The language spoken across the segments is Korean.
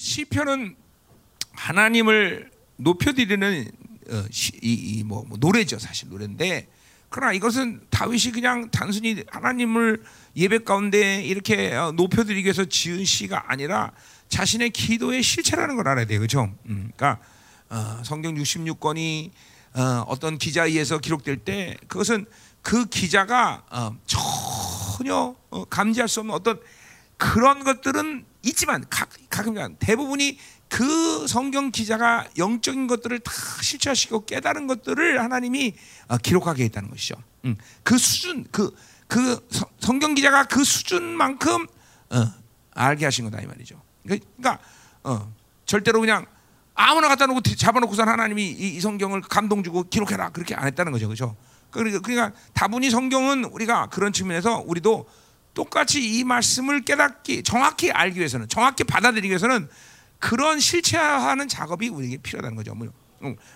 시편은 하나님을 높여드리는 어, 시, 이, 이 뭐, 뭐 노래죠 사실 노래인데 그러나 이것은 다윗이 그냥 단순히 하나님을 예배 가운데 이렇게 어, 높여드리기 위해서 지은 시가 아니라 자신의 기도의 실체라는 걸 알아야 돼요, 그렇죠? 음, 그러니까 어, 성경 66권이 어, 어떤 기자에 의해서 기록될 때 그것은 그 기자가 어, 전혀 어, 감지할 수 없는 어떤 그런 것들은 있지만 가, 가끔 대부분이 그 성경 기자가 영적인 것들을 다 실체화시키고 깨달은 것들을 하나님이 어, 기록하게 했다는 것이죠. 음, 그 수준, 그, 그 성경 기자가 그 수준만큼 어, 알게 하신 거다 이 말이죠. 그러니까 어, 절대로 그냥 아무나 갖다 놓고 잡아놓고선 하나님이 이, 이, 성경을 감동 주고 기록해라 그렇게 안 했다는 거죠, 그렇죠? 그러니까, 그러니까 다분히 성경은 우리가 그런 측면에서 우리도 똑같이 이 말씀을 깨닫기 정확히 알기 위해서는 정확히 받아들이기 위해서는 그런 실체화하는 작업이 우리에게 필요하다는 거죠.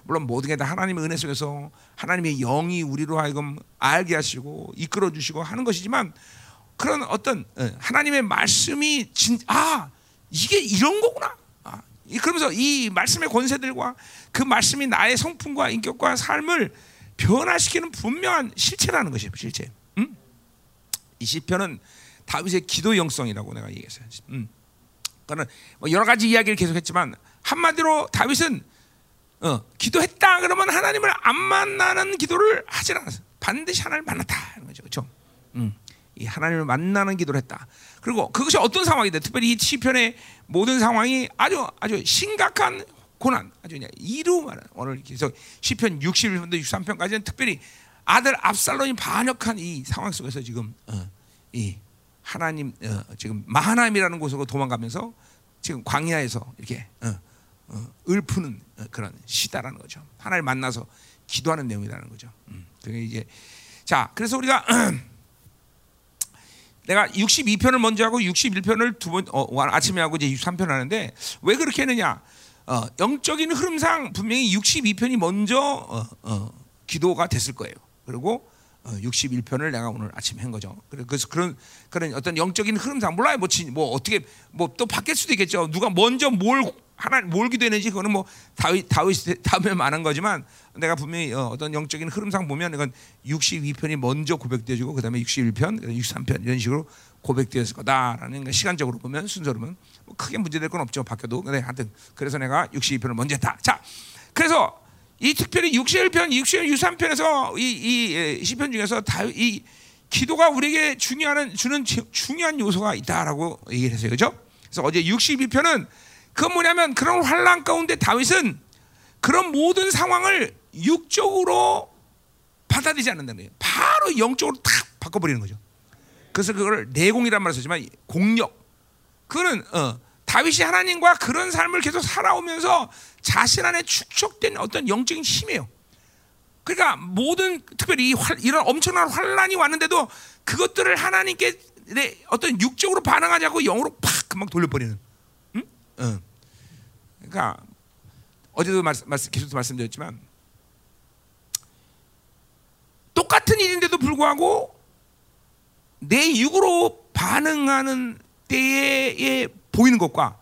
물론 모든 게 다 하나님의 은혜 속에서 하나님의 영이 우리로 하여금 알게 하시고 이끌어 주시고 하는 것이지만 그런 어떤 예, 하나님의 말씀이 진, 아 이게 이런 거구나. 아, 그러면서 이 말씀의 권세들과 그 말씀이 나의 성품과 인격과 삶을 변화시키는 분명한 실체라는 것이에요. 실체. 음? 이 시편은 다윗의 기도 영성이라고 내가 얘기했어요. 음. 그러니까 뭐 여러 가지 이야기를 계속했지만 한마디로 다윗은 어, 기도했다 그러면 하나님을 안 만나는 기도를 하지 않았어. 반드시 하나님을 만났다 하는 거죠. 그렇죠? 음. 이 하나님을 만나는 기도를 했다. 그리고 그것이 어떤 상황이든 특별히 이 시편의 모든 상황이 아주 아주 심각한 고난, 아주 그냥 이루 말하 오늘 계속 시편 61편부터 63편까지는 특별히 아들 압살롬이 반역한 이 상황 속에서 지금 어, 이 하나님 어, 지금 마하나임이라는 곳으로 도망가면서 지금 광야에서 이렇게 어, 어, 을푸는 어, 그런 시다라는 거죠. 하나님 만나서 기도하는 내용이라는 거죠. 음, 이제 자 그래서 우리가 내가 62편을 먼저 하고 61편을 두번 어, 아침에 하고 이제 63편 하는데 왜 그렇게 했느냐? 어, 영적인 흐름상 분명히 62편이 먼저 어, 어, 기도가 됐을 거예요. 그리고 61편을 내가 오늘 아침에 한 거죠. 그래서 그런 그런 어떤 영적인 흐름상 몰라요. 뭐, 뭐 어떻게 뭐 또 바뀔 수도 있겠죠. 누가 먼저 뭘 하나 뭘 기도했는지 그거는 뭐 다윗 다윗 다음에 많은 거지만 내가 분명히 어, 떤 영적인 흐름상 보면 이건 62편이 먼저 고백되어지고 그다음에 61편, 63편 이런 식으로 고백되었을 거다라는 시간적으로 보면 순서로 보면 뭐 크게 문제될 건 없죠. 바뀌어도 근데 하여튼 그래서 내가 62편을 먼저 했다. 자, 그래서 이 특별히 61편, 61, 63편에서 이, 이 시편 중에서 다, 이 기도가 우리에게 중요한 주는 중요한 요소가 있다라고 얘기를 했어요. 그죠? 그래서 어제 62편은 그 뭐냐면 그런 환란 가운데 다윗은 그런 모든 상황을 육적으로 받아들이지 않는다는 거예요. 바로 영적으로 탁 바꿔버리는 거죠. 그래서 그걸 내공이란 말을 쓰지만 공력. 그거는 어, 다윗이 하나님과 그런 삶을 계속 살아오면서 자신 안에 축적된 어떤 영적인 힘이에요. 그러니까 모든 특별히 이런 엄청난 환란이 왔는데도 그것들을 하나님께 어떤 육적으로 반응하지 않고 영으로 팍 금방 돌려버리는. 응? 응. 그러니까 어제도 말씀, 말씀 계속 말씀드렸지만 똑같은 일인데도 불구하고 내 육으로 반응하는 때에 보이는 것과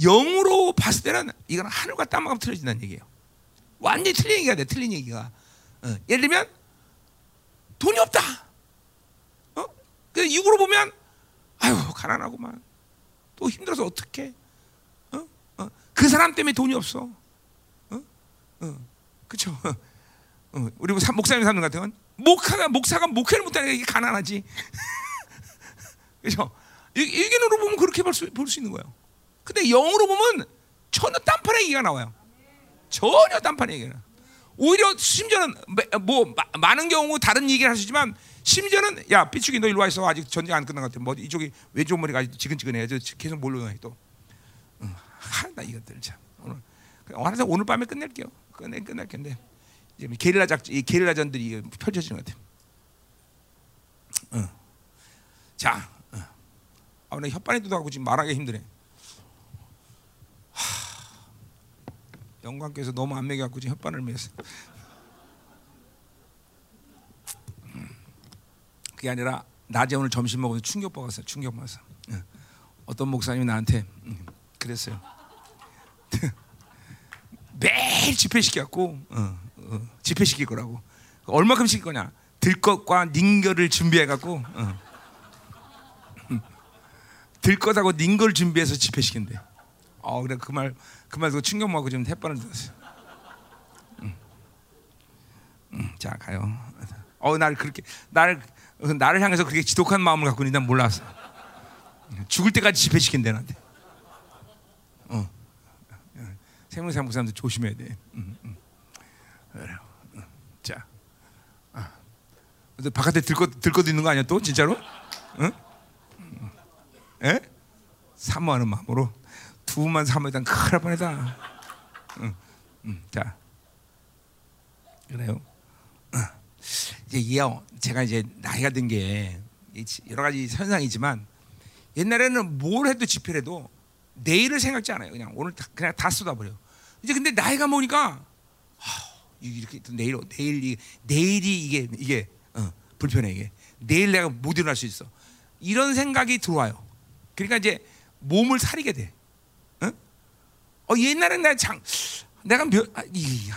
영으로 봤을 때는 이건 하늘과 땅만큼 틀려진다는 얘기예요. 완전히 틀린 얘기가 돼, 틀린 얘기가. 어. 예를 들면 돈이 없다. 어? 그 육으로 보면 아유 가난하고만 또 힘들어서 어떻게? 어? 어? 그 사람 때문에 돈이 없어. 어? 어. 그렇죠. 어. 우리 목사님 사는 같은 건 목사가 목사가 목회를 못하는 게 가난하지. 그렇죠. 일견으로 보면 그렇게 볼수 볼수 있는 거예요. 근데 영으로 보면 전혀 딴판 얘기가 나와요. 전혀 딴판 얘기가. 오히려 심지어는 뭐 많은 경우 다른 얘기를 하시지만 심지어는 야 삐죽이 너 일로 와 있어 아직 전쟁 안 끝난 것 같아. 뭐 이쪽이 왼쪽 머리가 아직 지근지근해. 계속 몰려가 또. 응. 나 이것들 참 오늘 알아서 오늘 밤에 끝낼게요. 끝내 끝낼 텐데 이제 게릴라 작 게릴라 전들이 펼쳐지는 것 같아. 응. 자, 아, 나 혓바늘도 하고 지금 말하기 힘드네. 영광께서 너무 안 먹여갖고 지금 혓바늘 매었어. 음. 그게 아니라 낮에 오늘 점심 먹어서 충격 먹었어요. 충격 먹었어. 어떤 목사님이 나한테 음, 그랬어요. 매일 집회시켜갖고 어, 어, 집회시킬 거라고. 얼마큼 시킬 거냐? 들것과 닝거를 준비해갖고 어. 들것하고 닝거를 준비해서 집회시킨대. 어 그래 그 말 그말 듣고 충격 먹고 지금 햇반을 들었어. 음. 음, 자 가요. 어 나를 그렇게 나를 어, 나를 향해서 그렇게 지독한 마음을 갖고 있는 난 몰랐어. 죽을 때까지 집회시킨대 나한테. 어. 세무사 목사님도 조심해야 돼. 음, 음. 그래요. 음. 자, 아. 바깥에 들것 들것 있는 거 아니야 또 진짜로? 응? 에? 사모하는 마음으로 두 분만 사모했다 큰일 날 뻔했다. 응. 응. 자, 그래요. 이제 이요. 제가 이제 나이가 든 게 여러 가지 현상이지만 옛날에는 뭘 해도 집회해도 내일을 생각지 않아요. 그냥 오늘 다, 그냥 다 쏟아버려. 이제 근데 나이가 먹으니까 이렇게 내일 내일 내일이 이게 이게 어, 불편해 이게 내일 내가 못 일어날 수 있어. 이런 생각이 들어와요. 그러니까 이제 몸을 사리게 돼. 어? 어 옛날엔 내가 장 내가 몇 아, 이게,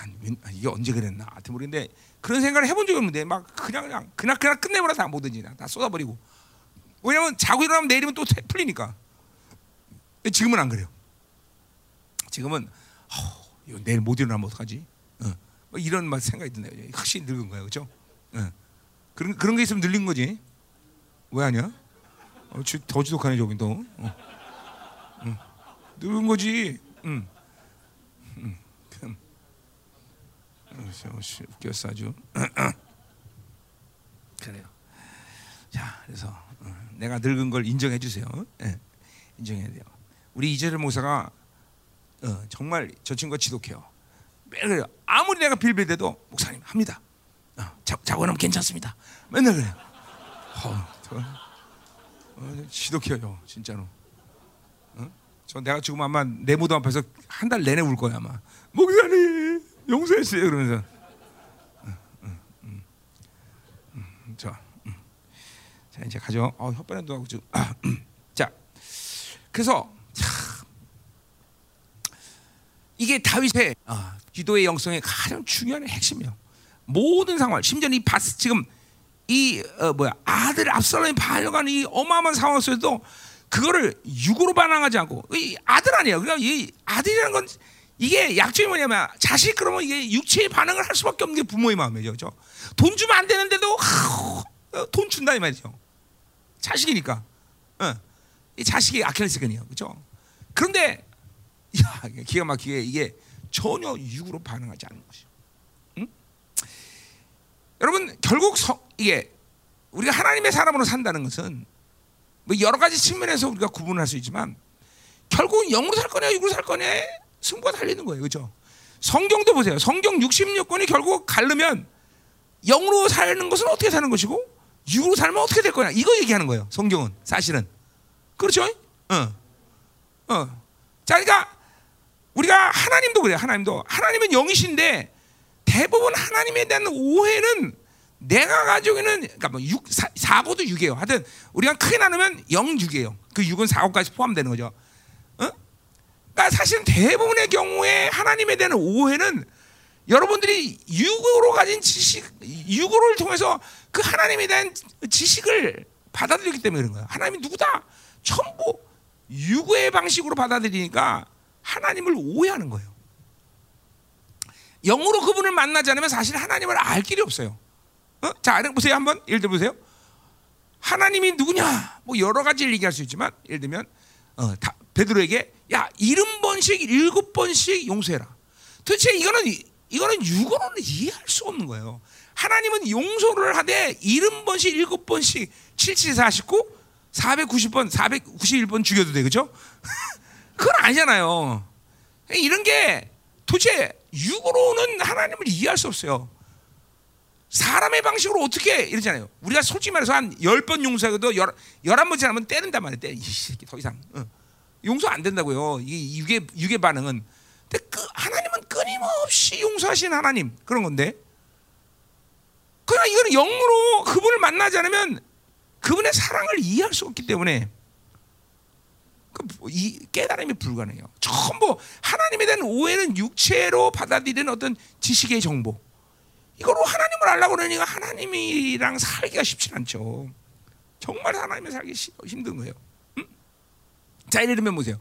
이게 언제 그랬나 하여튼 모르겠는데 그런 생각을 해본 적이 없는데 막 그냥 그냥 그냥 그냥 끝내버려 다 뭐든지 다 쏟아버리고 왜냐면 자고 일어나면 내일이면 또 풀리니까 지금은 안 그래요. 지금은 어, 내일 못 일어나면 어떡하지? 어. 뭐 이런 막 생각이 드네요. 확실히 늙은 거예요, 그렇죠? 어. 그런 그런 게 있으면 늙은 거지. 왜 하냐? 어, 더 지독하네 저기 또. 어. 응. 늙은 거지. 응. 응. 참. 어, 웃겼어 아주. 그래요. 자, 그래서 어, 내가 늙은 걸 인정해 주세요. 네. 인정해야 돼요. 우리 이재철 목사가 어, 정말 저 친구가 지독해요. 매일 그래요. 아무리 내가 빌빌대도 목사님 합니다. 어, 자, 자고 나면 괜찮습니다. 맨날 그래요. 어, 저, 어, 지독해요, 진짜로. 어? 저 내가 지금 아마 내 무덤 앞에서 한 달 내내 울 거야 아마. 목사님 용서했어요 그러면서. 자, 자 이제 가죠. 어, 혓바람도 하고 지금. 자, 그래서 이게 다윗의 어, 기도의 영성의 가장 중요한 핵심이에요. 모든 상황, 심지어 이 바스 지금 이 어, 뭐야 아들 압살롬이 반려가는 이 어마어마한 상황 속에도 그거를 육으로 반항하지 않고 이 아들 아니에요. 그러니까 이 아들이라는 건 이게 약점이 뭐냐면 자식 그러면 이게 육체의 반응을 할 수밖에 없는 게 부모의 마음이죠, 그렇죠? 돈 주면 안 되는데도 하, 돈 준다 이 말이죠. 자식이니까, 어. 이 자식이 아킬레스건이에요, 그렇죠? 그런데 야, 기가 막히게 이게 전혀 육으로 반응하지 않는 것이죠. 응? 여러분 결국 서, 이게 우리가 하나님의 사람으로 산다는 것은 뭐 여러 가지 측면에서 우리가 구분할 수 있지만 결국 영으로 살 거냐 육으로 살 거냐 승부가 달리는 거예요, 그렇죠? 성경도 보세요. 성경 66권이 결국 갈르면 영으로 사는 것은 어떻게 사는 것이고 육으로 살면 어떻게 될 거냐 이거 얘기하는 거예요. 성경은 사실은 그렇죠? 어, 어. 자, 그러니까 우리가 하나님도 그래요. 하나님도 하나님은 영이신데 대부분 하나님에 대한 오해는 내가 가지고 있는 그러니까 뭐 6, 4, 고도 6이에요. 하여튼 우리가 크게 나누면 0, 6이에요. 그 6은 4고까지 포함되는 거죠. 어? 그러니까 사실 대부분의 경우에 하나님에 대한 오해는 여러분들이 육으로 가진 지식, 육으로를 통해서 그 하나님에 대한 지식을 받아들였기 때문에 그런 거예요. 하나님이 누구다? 전부 육의 방식으로 받아들이니까 하나님을 오해하는 거예요. 영으로 그분을 만나지 않으면 사실 하나님을 알 길이 없어요. 어? 자, 보세요. 한번 예를 들어 보세요. 하나님이 누구냐? 뭐 여러 가지를 얘기할 수 있지만 예를 들면 어, 다, 베드로에게 야 일흔 번씩 일곱 번씩 용서해라. 도대체 이거는 이거는 육으로는 이해할 수 없는 거예요. 하나님은 용서를 하되 일흔 번씩 일곱 번씩 7749 490번 491번 죽여도 돼 그죠? 그건 아니잖아요. 이런 게 도대체 육으로는 하나님을 이해할 수 없어요. 사람의 방식으로 어떻게 이러잖아요. 우리가 솔직히 말해서 한 열 번 용서해도 열, 열한 번 지나면 때린단 말이에요. 때, 이 새끼 더 이상. 어. 용서 안 된다고요. 이게 육의, 육의 반응은. 근데 그 하나님은 끊임없이 용서하신 하나님. 그런 건데. 그러나 이거는 영으로 그분을 만나지 않으면 그분의 사랑을 이해할 수 없기 때문에 그이 깨달음이 불가능해요. 전부 하나님에 대한 오해는 육체로 받아들이는 어떤 지식의 정보. 이거로 하나님을 알라고 그러니까 하나님이랑 살기가 쉽지 않죠. 정말 하나님을 살기 힘든 거예요. 응? 자, 예를 들면 보세요.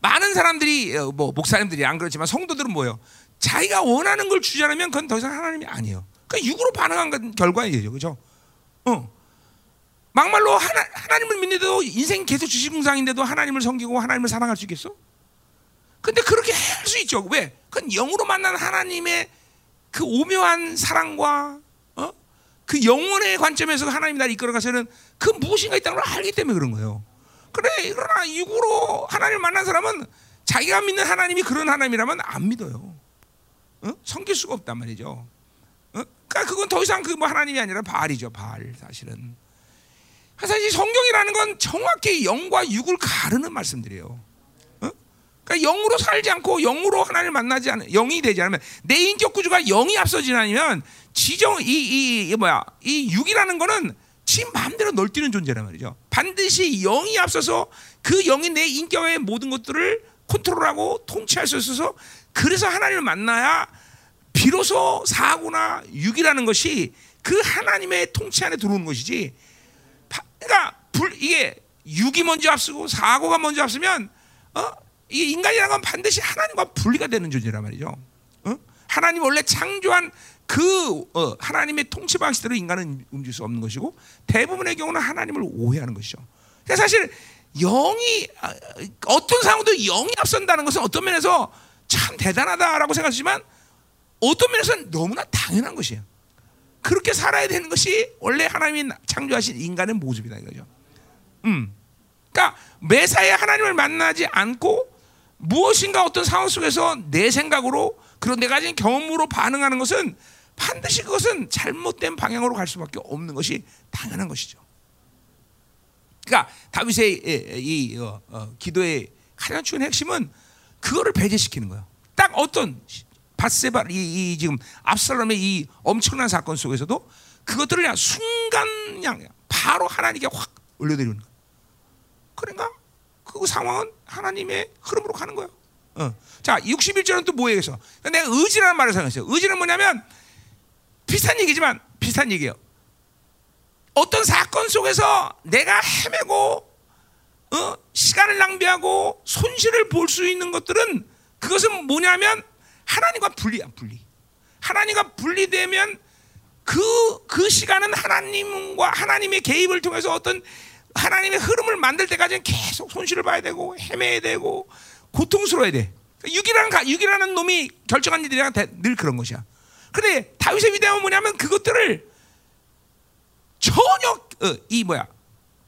많은 사람들이 어, 뭐 목사님들이 안 그렇지만 성도들은 뭐예요? 자기가 원하는 걸 않으면 그건 더 이상 하나님이 아니에요. 그러니까 육으로 반응한 결과예요, 그죠? 어. 막말로 하나, 하나님을 믿는데도 인생 계속 주식공상인데도 하나님을 섬기고 하나님을 사랑할 수 있겠어? 근데 그렇게 할 수 있죠. 왜? 그건 영으로 만난 하나님의 그 오묘한 사랑과 어? 그 영혼의 관점에서 하나님이 나를 이끌어가서는 그 무엇인가 있다는 걸 알기 때문에 그런 거예요. 그래, 그러나 육으로 하나님을 만난 사람은 자기가 믿는 하나님이 그런 하나님이라면 안 믿어요. 어? 섬길 수가 없단 말이죠. 어? 그러니까 그건 더 이상 그 뭐 하나님이 아니라 바알이죠, 바알 사실은. 사실 성경이라는 건 정확히 영과 육을 가르는 말씀들이에요. 어? 그러니까 영으로 살지 않고 영으로 하나님을 만나지 않은 영이 되지 않으면 내 인격 구조가 영이 앞서지않으면 지정 이, 이, 이 뭐야 이 육이라는 거는 지 마음대로 널뛰는 존재란 말이죠. 반드시 영이 앞서서 그 영이 내 인격의 모든 것들을 컨트롤하고 통치할 수 있어서 그래서 하나님을 만나야 비로소 사고나 육이라는 것이 그 하나님의 통치 안에 들어오는 것이지 그러니까 불, 이게 육이 먼저 앞서고 사고가 먼저 앞서면 어? 이 인간이라는 건 반드시 하나님과 분리가 되는 존재란 말이죠. 어? 하나님 원래 창조한 그 어, 하나님의 통치 방식대로 인간은 움직일 수 없는 것이고 대부분의 경우는 하나님을 오해하는 것이죠. 그러니까 사실 영이 아, 어떤 상황도 영이 앞선다는 것은 어떤 면에서 참 대단하다라고 생각하지만 어떤 면에서는 너무나 당연한 것이에요. 그렇게 살아야 되는 것이 원래 하나님이 창조하신 인간의 모습이다 이거죠. 음. 그러니까 매사에 하나님을 만나지 않고 무엇인가 어떤 상황 속에서 내 생각으로 그런 내가 가진 경험으로 반응하는 것은 반드시 그것은 잘못된 방향으로 갈 수밖에 없는 것이 당연한 것이죠. 그러니까 다윗의 이 어, 어, 기도의 가장 중요한 핵심은 그거를 배제시키는 거예요. 딱 어떤 바세바 이, 이 지금 압살롬의 이 엄청난 사건 속에서도 그것들을 그냥 순간 그냥 바로 하나님께 확 올려드리는 거야. 그러니까 그 상황은 하나님의 흐름으로 가는 거야. 어. 자, 61절은 또 뭐예요? 그래서 내가 의지라는 말을 사용했어요. 의지는 뭐냐면 비슷한 얘기지만 비슷한 얘기예요. 어떤 사건 속에서 내가 헤매고 어? 시간을 낭비하고 손실을 볼 수 있는 것들은 그것은 뭐냐면 하나님과 분리야, 분리. 하나님과 분리되면 그, 그 시간은 하나님과 하나님의 개입을 통해서 어떤 하나님의 흐름을 만들 때까지는 계속 손실을 봐야 되고 헤매야 되고 고통스러워야 돼. 육이라는, 육이라는 놈이 결정한 일이랑 늘 그런 것이야. 근데 다윗의 위대함은 뭐냐면 그것들을 전혀 어, 이 뭐야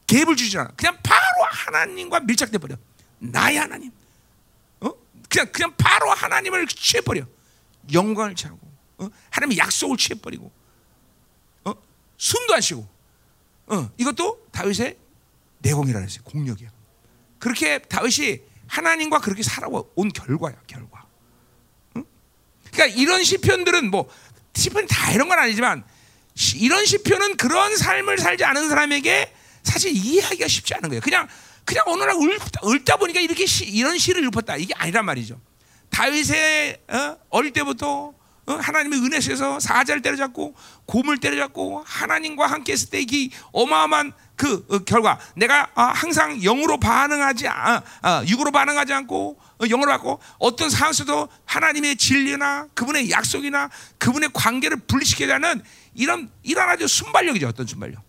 개입을 주지 않아. 그냥 바로 하나님과 밀착돼 버려. 나의 하나님. 그냥 그냥 바로 하나님을 취해 버려. 영광을 취하고 어? 하나님의 약속을 취해 버리고 어? 숨도 안 쉬고 어, 이것도 다윗의 내공이라 했어요. 공력이야. 그렇게 다윗이 하나님과 그렇게 살아온 결과야, 결과. 응? 그러니까 이런 시편들은 뭐 시편 다 이런 건 아니지만 이런 시편은 그런 삶을 살지 않은 사람에게 사실 이해하기가 쉽지 않은 거예요. 그냥 그냥 어느 날 읊다, 읊다 보니까 이렇게 시, 이런 시를 읊었다. 이게 아니란 말이죠. 다윗의 어? 어릴 때부터 어? 하나님의 은혜 속에서 사자를 때려잡고 곰을 때려잡고 하나님과 함께 했을 때 이 어마어마한 그 어, 결과. 내가 아, 항상 영으로 반응하지 아, 아, 육으로 반응하지 않고 어, 영으로 받고 어떤 상황에서도 하나님의 진리나 그분의 약속이나 그분의 관계를 분리시키자는 이런 이런 아주 순발력이죠. 어떤 순발력?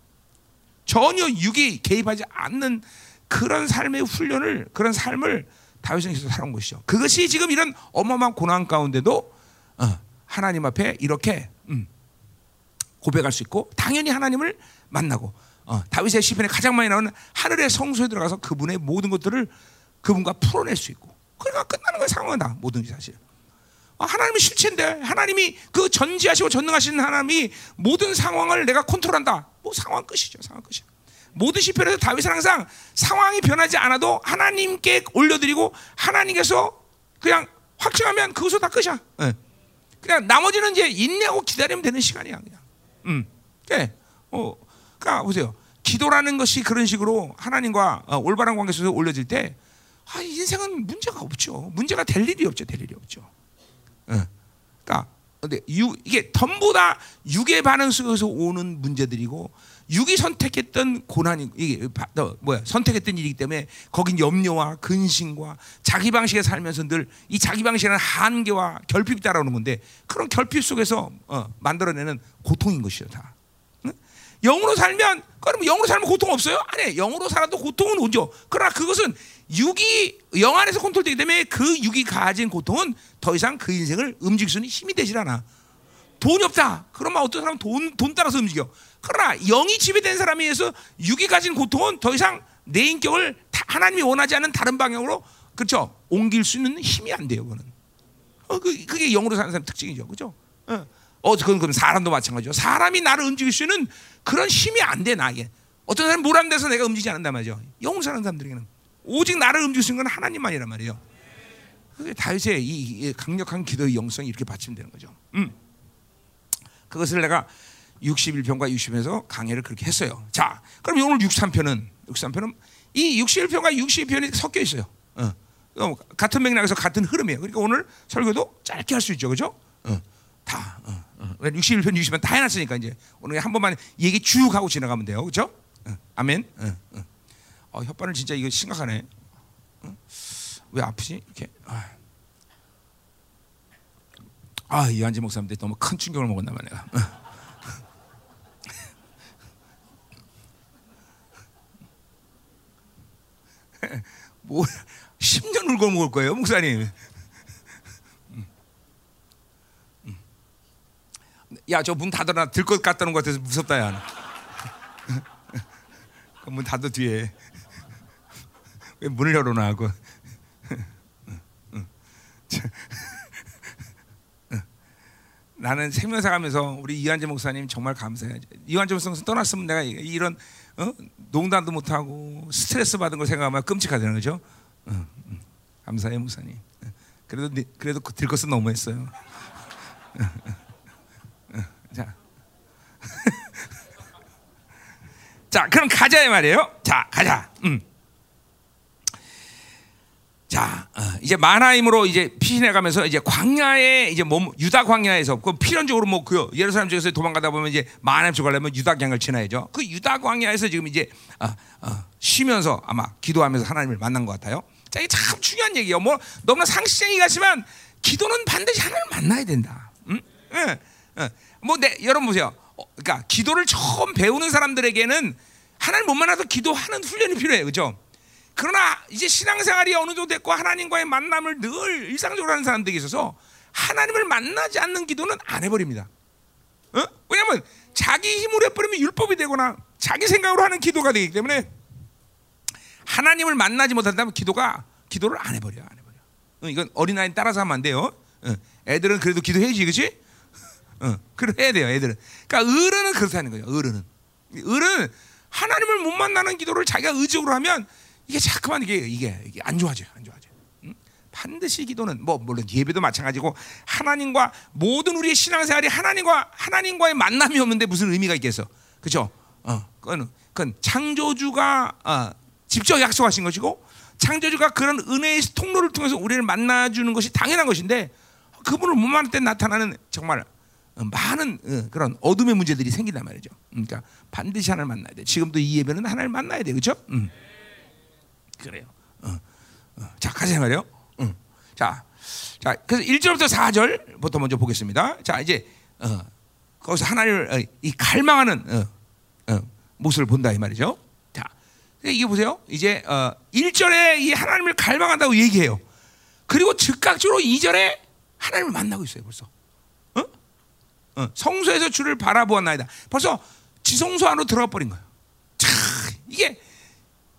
전혀 육이 개입하지 않는 그런 삶의 훈련을 그런 삶을 다윗은 계속 살아온 것이죠. 그것이 지금 이런 어마어마한 고난 가운데도 어, 하나님 앞에 이렇게 음, 고백할 수 있고 당연히 하나님을 만나고 어, 다윗의 시편에 가장 많이 나오는 하늘의 성소에 들어가서 그분의 모든 것들을 그분과 풀어낼 수 있고 그러니까 끝나는 거예요 상황은 다 모든지 사실 어, 하나님은 실체인데 하나님이 그 전지하시고 전능하신 하나님이 모든 상황을 내가 컨트롤한다 뭐 상황 끝이죠 상황 끝이야 모든 시편에서 다윗은 항상 상황이 변하지 않아도 하나님께 올려드리고 하나님께서 그냥 확증하면 그것으로 다 끝이야. 네. 그냥 나머지는 이제 인내하고 기다리면 되는 시간이야 그냥. 음, 네. 어, 그러니까 보세요. 기도라는 것이 그런 식으로 하나님과 어, 올바른 관계 속에서 올려질 때 아, 인생은 문제가 없죠. 문제가 될 일이 없죠. 될 일이 없죠. 어. 그러니까 근데 유, 이게 전보다 육의 반응 속에서 오는 문제들이고 육이 선택했던 고난이 이게 뭐야 선택했던 일이기 때문에 거긴 염려와 근심과 자기 방식에 살면서 늘 이 자기 방식에는 한계와 결핍이 따라오는 건데 그런 결핍 속에서 어, 만들어내는 고통인 것이요 다. 응? 영으로 살면 그럼 영으로 살면 고통 없어요? 아니 영으로 살아도 고통은 오죠. 그러나 그것은 육이 영 안에서 컨트롤되기 때문에 그 육이 가진 고통은 더 이상 그 인생을 움직일 수 있는 힘이 되질 않아. 돈이 없다. 그러면 어떤 사람은 돈, 돈 따라서 움직여. 그러나 영이 지배된 사람에 의해서 육이 가진 고통은 더 이상 내 인격을 다- 하나님이 원하지 않는 다른 방향으로 그렇죠 옮길 수 있는 힘이 안 돼요. 그거는. 어, 그, 그게 영으로 사는 사람 특징이죠. 그죠? 어, 어, 그건 그럼 사람도 마찬가지죠. 사람이 나를 움직일 수 있는 그런 힘이 안 돼, 나에게. 어떤 사람이 뭘안 돼서 내가 움직이지 않는단 말이죠. 영으로 사는 사람들에게는. 오직 나를 움직일 수 있는 건 하나님만이란 말이에요. 그게 다윗의 이, 이 강력한 기도의 영성이 이렇게 받침되는 거죠. 음. 그것을 내가 61편과 60편에서 강해를 그렇게 했어요. 자, 그럼 오늘 63편은 63편은 이 61편과 62편이 섞여 있어요. 어. 어, 같은 맥락에서 같은 흐름이에요. 그러니까 오늘 설교도 짧게 할 수 있죠, 그죠? 어. 다. 어, 어. 61편, 60편 다 해놨으니까 이제 오늘 한 번만 얘기 쭉 하고 지나가면 돼요, 그죠? 어. 아멘. 어, 어. 어, 혓바늘 진짜 이거 심각하네. 어? 왜 아프지? 이렇게. 아, 아 이한지 목사님한테 너무 큰 충격을 먹었나 봐 내가. 어. 뭐 10년 울고 먹을 거예요, 목사님. 야, 저 문 닫아라. 들 것 같다는 것 같아서 무섭다, 야. 그문 닫아 뒤에. 왜 문을 열어놔 하고. 나는 생명사 가면서 우리 이한재 목사님 정말 감사해요. 이한재 목사님 떠났으면 내가 이런 어? 농담도 못 하고 스트레스 받은 걸 생각하면 끔찍하다는 거죠. 어, 어. 감사해 목사님. 어. 그래도 니- 그래도 들 것은 너무했어요. 자, 자 그럼 가자 이 말이에요. 자 가자. 음. 자, 어, 이제 마나임으로 이제 피신해 가면서 이제 광야에 이제 몸 유다 광야에서 그 필연적으로 뭐그 예루살렘 쪽에서 도망가다 보면 이제 마나임 쪽 가려면 유다 강을 지나야죠. 그 유다 광야에서 지금 이제 어, 어, 쉬면서 아마 기도하면서 하나님을 만난 것 같아요. 자, 이게 참 중요한 얘기예요. 뭐 너무나 상식적인 같지만 기도는 반드시 하나님을 만나야 된다. 응? 예, 예. 뭐내 여러분 보세요. 어, 그러니까 기도를 처음 배우는 사람들에게는 하나님 못 만나도 기도하는 훈련이 필요해요. 그렇죠? 그러나 이제 신앙생활이 어느 정도 됐고 하나님과의 만남을 늘 일상적으로 하는 사람들이 있어서 하나님을 만나지 않는 기도는 안 해버립니다. 어? 왜냐하면 자기 힘으로 해버리면 율법이 되거나 자기 생각으로 하는 기도가 되기 때문에 하나님을 만나지 못한다면 기도가 기도를 안 해버려 안 해버려. 어, 이건 어린아이 따라서 하면 안 돼요. 어, 애들은 그래도 기도해야지, 그렇지? 어, 그래 해야 돼요, 애들은. 그러니까 어른은 그렇다는 거예요. 어른은 어른은 하나님을 못 만나는 기도를 자기가 의적으로 하면 이게 자꾸만 이게 이게, 이게 안 좋아져요, 안 좋아져요. 응? 반드시 기도는 뭐 물론 예배도 마찬가지고 하나님과 모든 우리의 신앙생활이 하나님과 하나님과의 만남이 없는데 무슨 의미가 있겠어? 그렇죠? 어, 그건 그건 창조주가 어, 직접 약속하신 것이고 창조주가 그런 은혜의 통로를 통해서 우리를 만나주는 것이 당연한 것인데 그분을 못 만날 때 나타나는 정말 어, 많은 어, 그런 어둠의 문제들이 생긴단 말이죠. 그러니까 반드시 하나님을 만나야 돼. 지금도 이 예배는 하나님을 만나야 돼, 그렇죠? 음. 그래요. 어, 어. 자, 가자 말이요. 음. 자, 자, 그래서 1절부터 4절부터 먼저 보겠습니다. 자, 이제 어, 거기서 하나님을 어, 이 갈망하는 어, 어, 모습을 본다 이 말이죠. 자, 이게 보세요. 이제 어, 1절에 이 하나님을 갈망한다고 얘기해요. 그리고 즉각적으로 2절에 하나님을 만나고 있어요, 벌써. 어? 어, 성소에서 주를 바라보았나이다. 벌써 지성소 안으로 들어가 버린 거예요. 참, 이게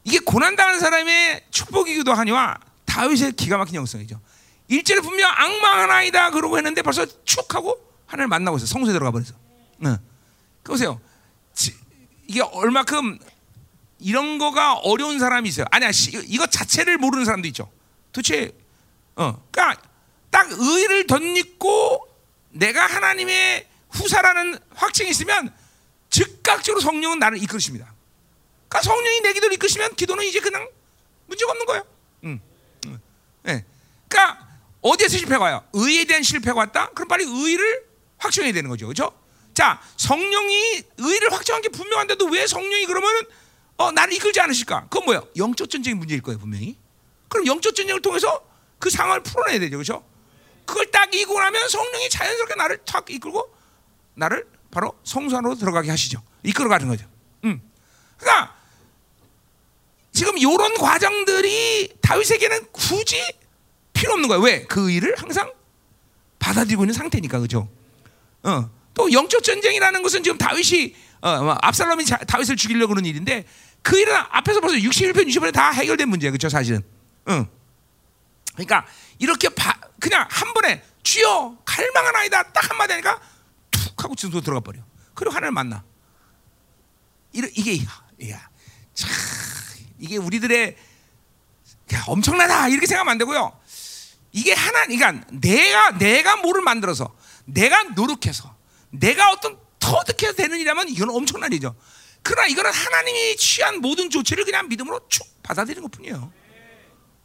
이게 고난당하는 사람의 축복이기도 하니와 다윗의 기가 막힌 영성이죠. 일절에 분명 악망하나이다 그러고 했는데 벌써 축 하고 하나님을 만나고 있어. 성소에 들어가 버렸어. 네. 보세요. 지- 이게 얼마큼 이런 거가 어려운 사람이 있어요. 아니야, 시- 이거 자체를 모르는 사람도 있죠. 도대체, 어, 그러니까 딱 의를 덧입고 내가 하나님의 후사라는 확증이 있으면 즉각적으로 성령은 나를 이끌으십니다. 그러니까 성령이 내 기도를 이끄시면 기도는 이제 그냥 문제가 없는 거예요. 음. 예. 그러니까 어디에서 실패가 와요? 의에 대한 실패가 왔다? 그럼 빨리 의를 확정해야 되는 거죠. 그렇죠? 자, 성령이 의를 확정한 게 분명한데도 왜 성령이 그러면은 어, 나를 이끌지 않으실까? 그건 뭐예요? 영적 전쟁의 문제일 거예요, 분명히. 그럼 영적 전쟁을 통해서 그 상황을 풀어내야 되죠. 그렇죠? 그걸 딱 이기고 나면 성령이 자연스럽게 나를 탁 이끌고 나를 바로 성소 안으로 들어가게 하시죠. 이끌어 가는 거죠. 음. 그러니까 지금 이런 과정들이 다윗에게는 굳이 필요 없는 거예요. 왜? 그 일을 항상 받아들이고 있는 상태니까 그죠? 어. 또 영적 전쟁이라는 것은 지금 다윗이 어, 뭐 압살롬이 자, 다윗을 죽이려고 그런 일인데 그 일은 앞에서 벌써 61편 60편에 다 해결된 문제예요. 그렇죠? 사실은. 응. 그러니까 이렇게 바, 그냥 한 번에 주여 갈망한 아이다 딱 한마디 하니까 툭 하고 진도 들어가 버려. 그리고 하나님 만나. 이러, 이게 야, 참 이게 우리들의 야, 엄청나다 이렇게 생각하면 안 되고요. 이게 하나, 그러니까 내가 내가 뭐를 만들어서 내가 노력해서 내가 어떤 터득해서 되는 일이라면 이건 엄청난 일이죠. 그러나 이거는 하나님이 취한 모든 조치를 그냥 믿음으로 쭉 받아들이는 것뿐이에요.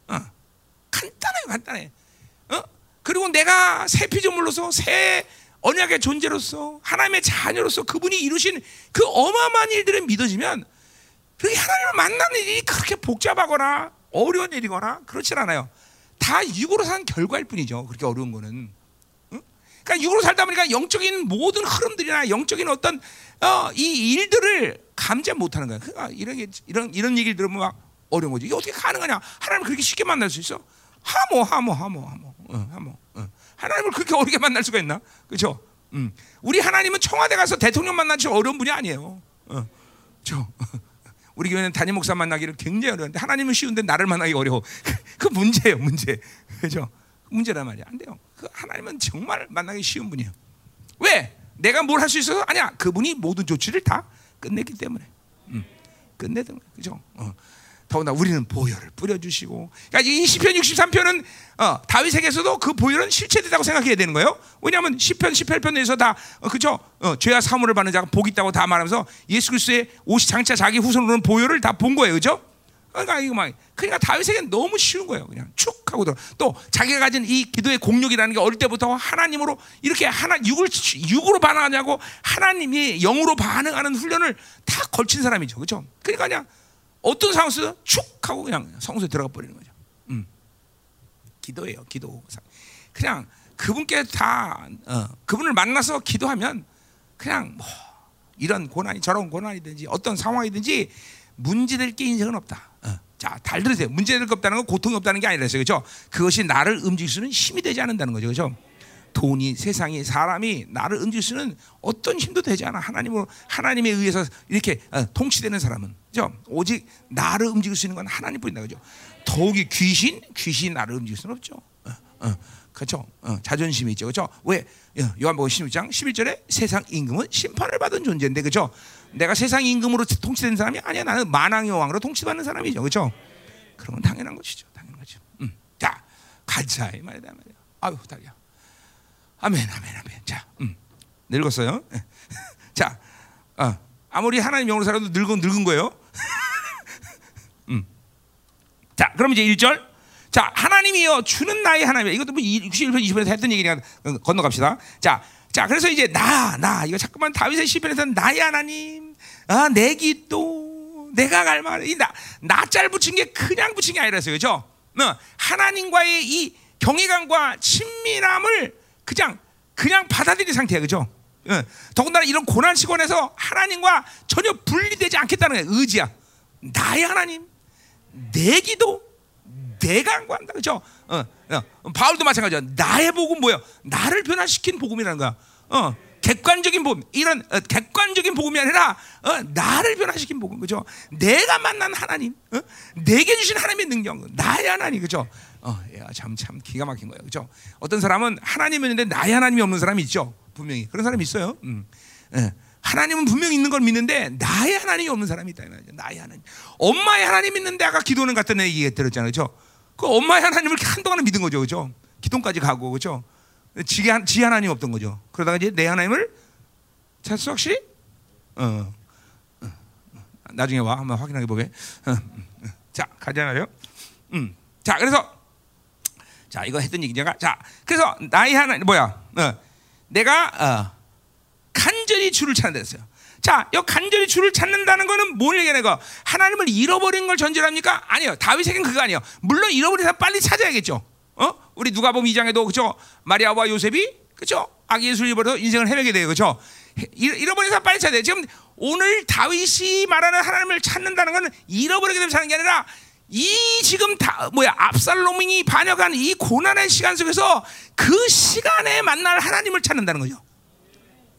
어. 간단해요, 간단해. 어? 그리고 내가 새 피조물로서 새 언약의 존재로서 하나님의 자녀로서 그분이 이루신 그 어마어마한 일들을 믿어지면 그게 하나님을 만나는 일이 그렇게 복잡하거나 어려운 일이거나 그렇진 않아요. 다 육으로 산 결과일 뿐이죠. 그렇게 어려운 거는. 그러니까 육으로 살다 보니까 영적인 모든 흐름들이나 영적인 어떤 어, 이 일들을 감지 못하는 거야. 그러니까 이런 이런 이런 얘기를 들으면 막 어려운 거지. 이게 어떻게 가능하냐? 하나님 그렇게 쉽게 만날 수 있어? 하모 하모 하모 하모 어, 하모. 어. 하나님을 그렇게 어렵게 만날 수가 있나? 그렇죠? 음. 우리 하나님은 청와대 가서 대통령 만나기 어려운 분이 아니에요. 어. 저 우리 교회는 담임 목사 만나기를 굉장히 어려운데 하나님은 쉬운데 나를 만나기 어려워. 그 문제예요, 문제. 그죠? 문제란 말이야. 안 돼요. 그 하나님은 정말 만나기 쉬운 분이에요. 왜? 내가 뭘 할 수 있어서? 아니야. 그분이 모든 조치를 다 끝냈기 때문에. 음. 끝내든 그죠? 어. 더구나 우리는 보혈을 뿌려주시고, 그러니까 이 시편 63편은 어, 다윗에게서도 그 보혈은 실체되다고 생각해야 되는 거예요. 왜냐하면 시편 18편에서 다 어, 그죠? 어, 죄와 사물을 받는 자가 복 있다고 다 말하면서 예수 그리스도의 옷이 장차 자기 후손으로는 보혈을 다 본 거예요, 그죠? 그러니까 이거 막 그러니까 다윗에게는 너무 쉬운 거예요. 그냥 축 하고 들어. 또 자기가 가진 이 기도의 공력이라는 게 어릴 때부터 하나님으로 이렇게 하나 육을 육으로 반응하냐고 하나님이 영으로 반응하는 훈련을 다 걸친 사람이죠. 그렇죠? 그러니까 그냥 어떤 상황에서 축 하고 그냥 성소에 들어가 버리는 거죠. 음. 기도예요. 기도. 그냥 그분께 다 어, 그분을 만나서 기도하면 그냥 뭐 이런 고난이 저런 고난이든지 어떤 상황이든지 문제될 게 인생은 없다. 어. 자, 잘 들으세요. 문제될 게 없다는 건 고통이 없다는 게 아니라서요. 그렇죠? 그것이 나를 움직일 수는 힘이 되지 않는다는 거죠. 그렇죠? 돈이 세상이 사람이 나를 움직일 수는 어떤 힘도 되지 않아. 하나님으로 하나님에 의해서 이렇게 어, 통치되는 사람은 그죠? 오직 나를 움직일 수 있는 건 하나님뿐이다. 그죠? 더욱이 귀신 귀신 나를 움직일 수는 없죠. 어, 어, 그렇죠? 어, 자존심이 있죠. 그렇죠? 왜? 요한복음 16장 11절에 세상 임금은 심판을 받은 존재인데 그죠? 내가 세상 임금으로 통치된 사람이 아니야. 나는 만왕의 왕으로 통치받는 사람이죠. 그렇죠? 그런 건 당연한 것이죠. 당연한 거죠. 음. 자, 가자 이 말이다 말이야. 아유, 다리야. 아멘, 아멘, 아멘. 자, 음. 늙었어요. 자, 어, 아무리 하나님 영으로 살아도 늙은 늙은 거예요. 음. 자, 그럼 이제 1절. 자, 하나님이요 주는 나의 하나님. 이것도 뭐 61편 20편에서 했던 얘기니까 건너갑시다. 자, 자, 그래서 이제 나, 나 이거 자꾸만 다윗의 시편에서 나의 하나님, 아, 내 기도, 내가 갈망, 이나 나짤 붙인 게 그냥 붙인 게 아니라서요, 그죠? 어, 하나님과의 이 경외감과 친밀함을 그냥 그냥 받아들인 상태야, 그죠? 어, 더군다나 이런 고난 시간에서 하나님과 전혀 분리되지 않겠다는 거야, 의지야. 나의 하나님, 내 기도, 내가 간구한다, 그죠? 어, 어, 바울도 마찬가지야. 나의 복음 뭐야? 나를 변화시킨 복음이라는 거야. 어, 객관적인 복음, 이런 어, 객관적인 복음이 아니라 어, 나를 변화시킨 복음, 그죠? 내가 만난 하나님, 어? 내게 주신 하나님의 능력, 나의 하나님, 그죠? 어, 참, 참 기가 막힌 거예요, 그죠? 어떤 사람은 하나님이 있는데 나의 하나님이 없는 사람이 있죠, 분명히 그런 사람이 있어요. 음. 예. 하나님은 분명히 있는 걸 믿는데 나의 하나님이 없는 사람이 있다. 나의 하나님. 엄마의 하나님 있는데 아까 기도는 같은 얘기 들었잖아요, 그죠? 그 엄마의 하나님을 한동안은 믿은 거죠, 그죠? 기도까지 가고, 그죠? 지, 지 하나님 없던 거죠. 그러다가 이제 내 하나님을 찾수 혹시? 어, 어, 나중에 와 한번 확인해 보게. 어, 자 가자 말이요. 음, 자 그래서 자, 이거 했던 얘기냐가. 자, 그래서 나의 하나 뭐야? 어, 내가 어, 간절히 주를 찾는다 했어요. 자, 이 간절히 주를 찾는다는 거는 뭘 얘기하는 거? 하나님을 잃어버린 걸 전제합니까? 아니요. 다윗에겐 그거 아니에요. 물론 잃어버린 사람 빨리 찾아야겠죠. 어? 우리 누가 보면 2장에도 그죠? 마리아와 요셉이 그죠? 아기 예수를 잃어버려서 인생을 헤매게 돼요. 그죠? 잃어버린 사람 빨리 찾아야 돼. 지금 오늘 다윗이 말하는 하나님을 찾는다는 것은 잃어버리게 되면 사는 게 아니라 이 지금 다 뭐야 압살롬이 반역한 이 고난의 시간 속에서 그 시간에 만날 하나님을 찾는다는 거죠.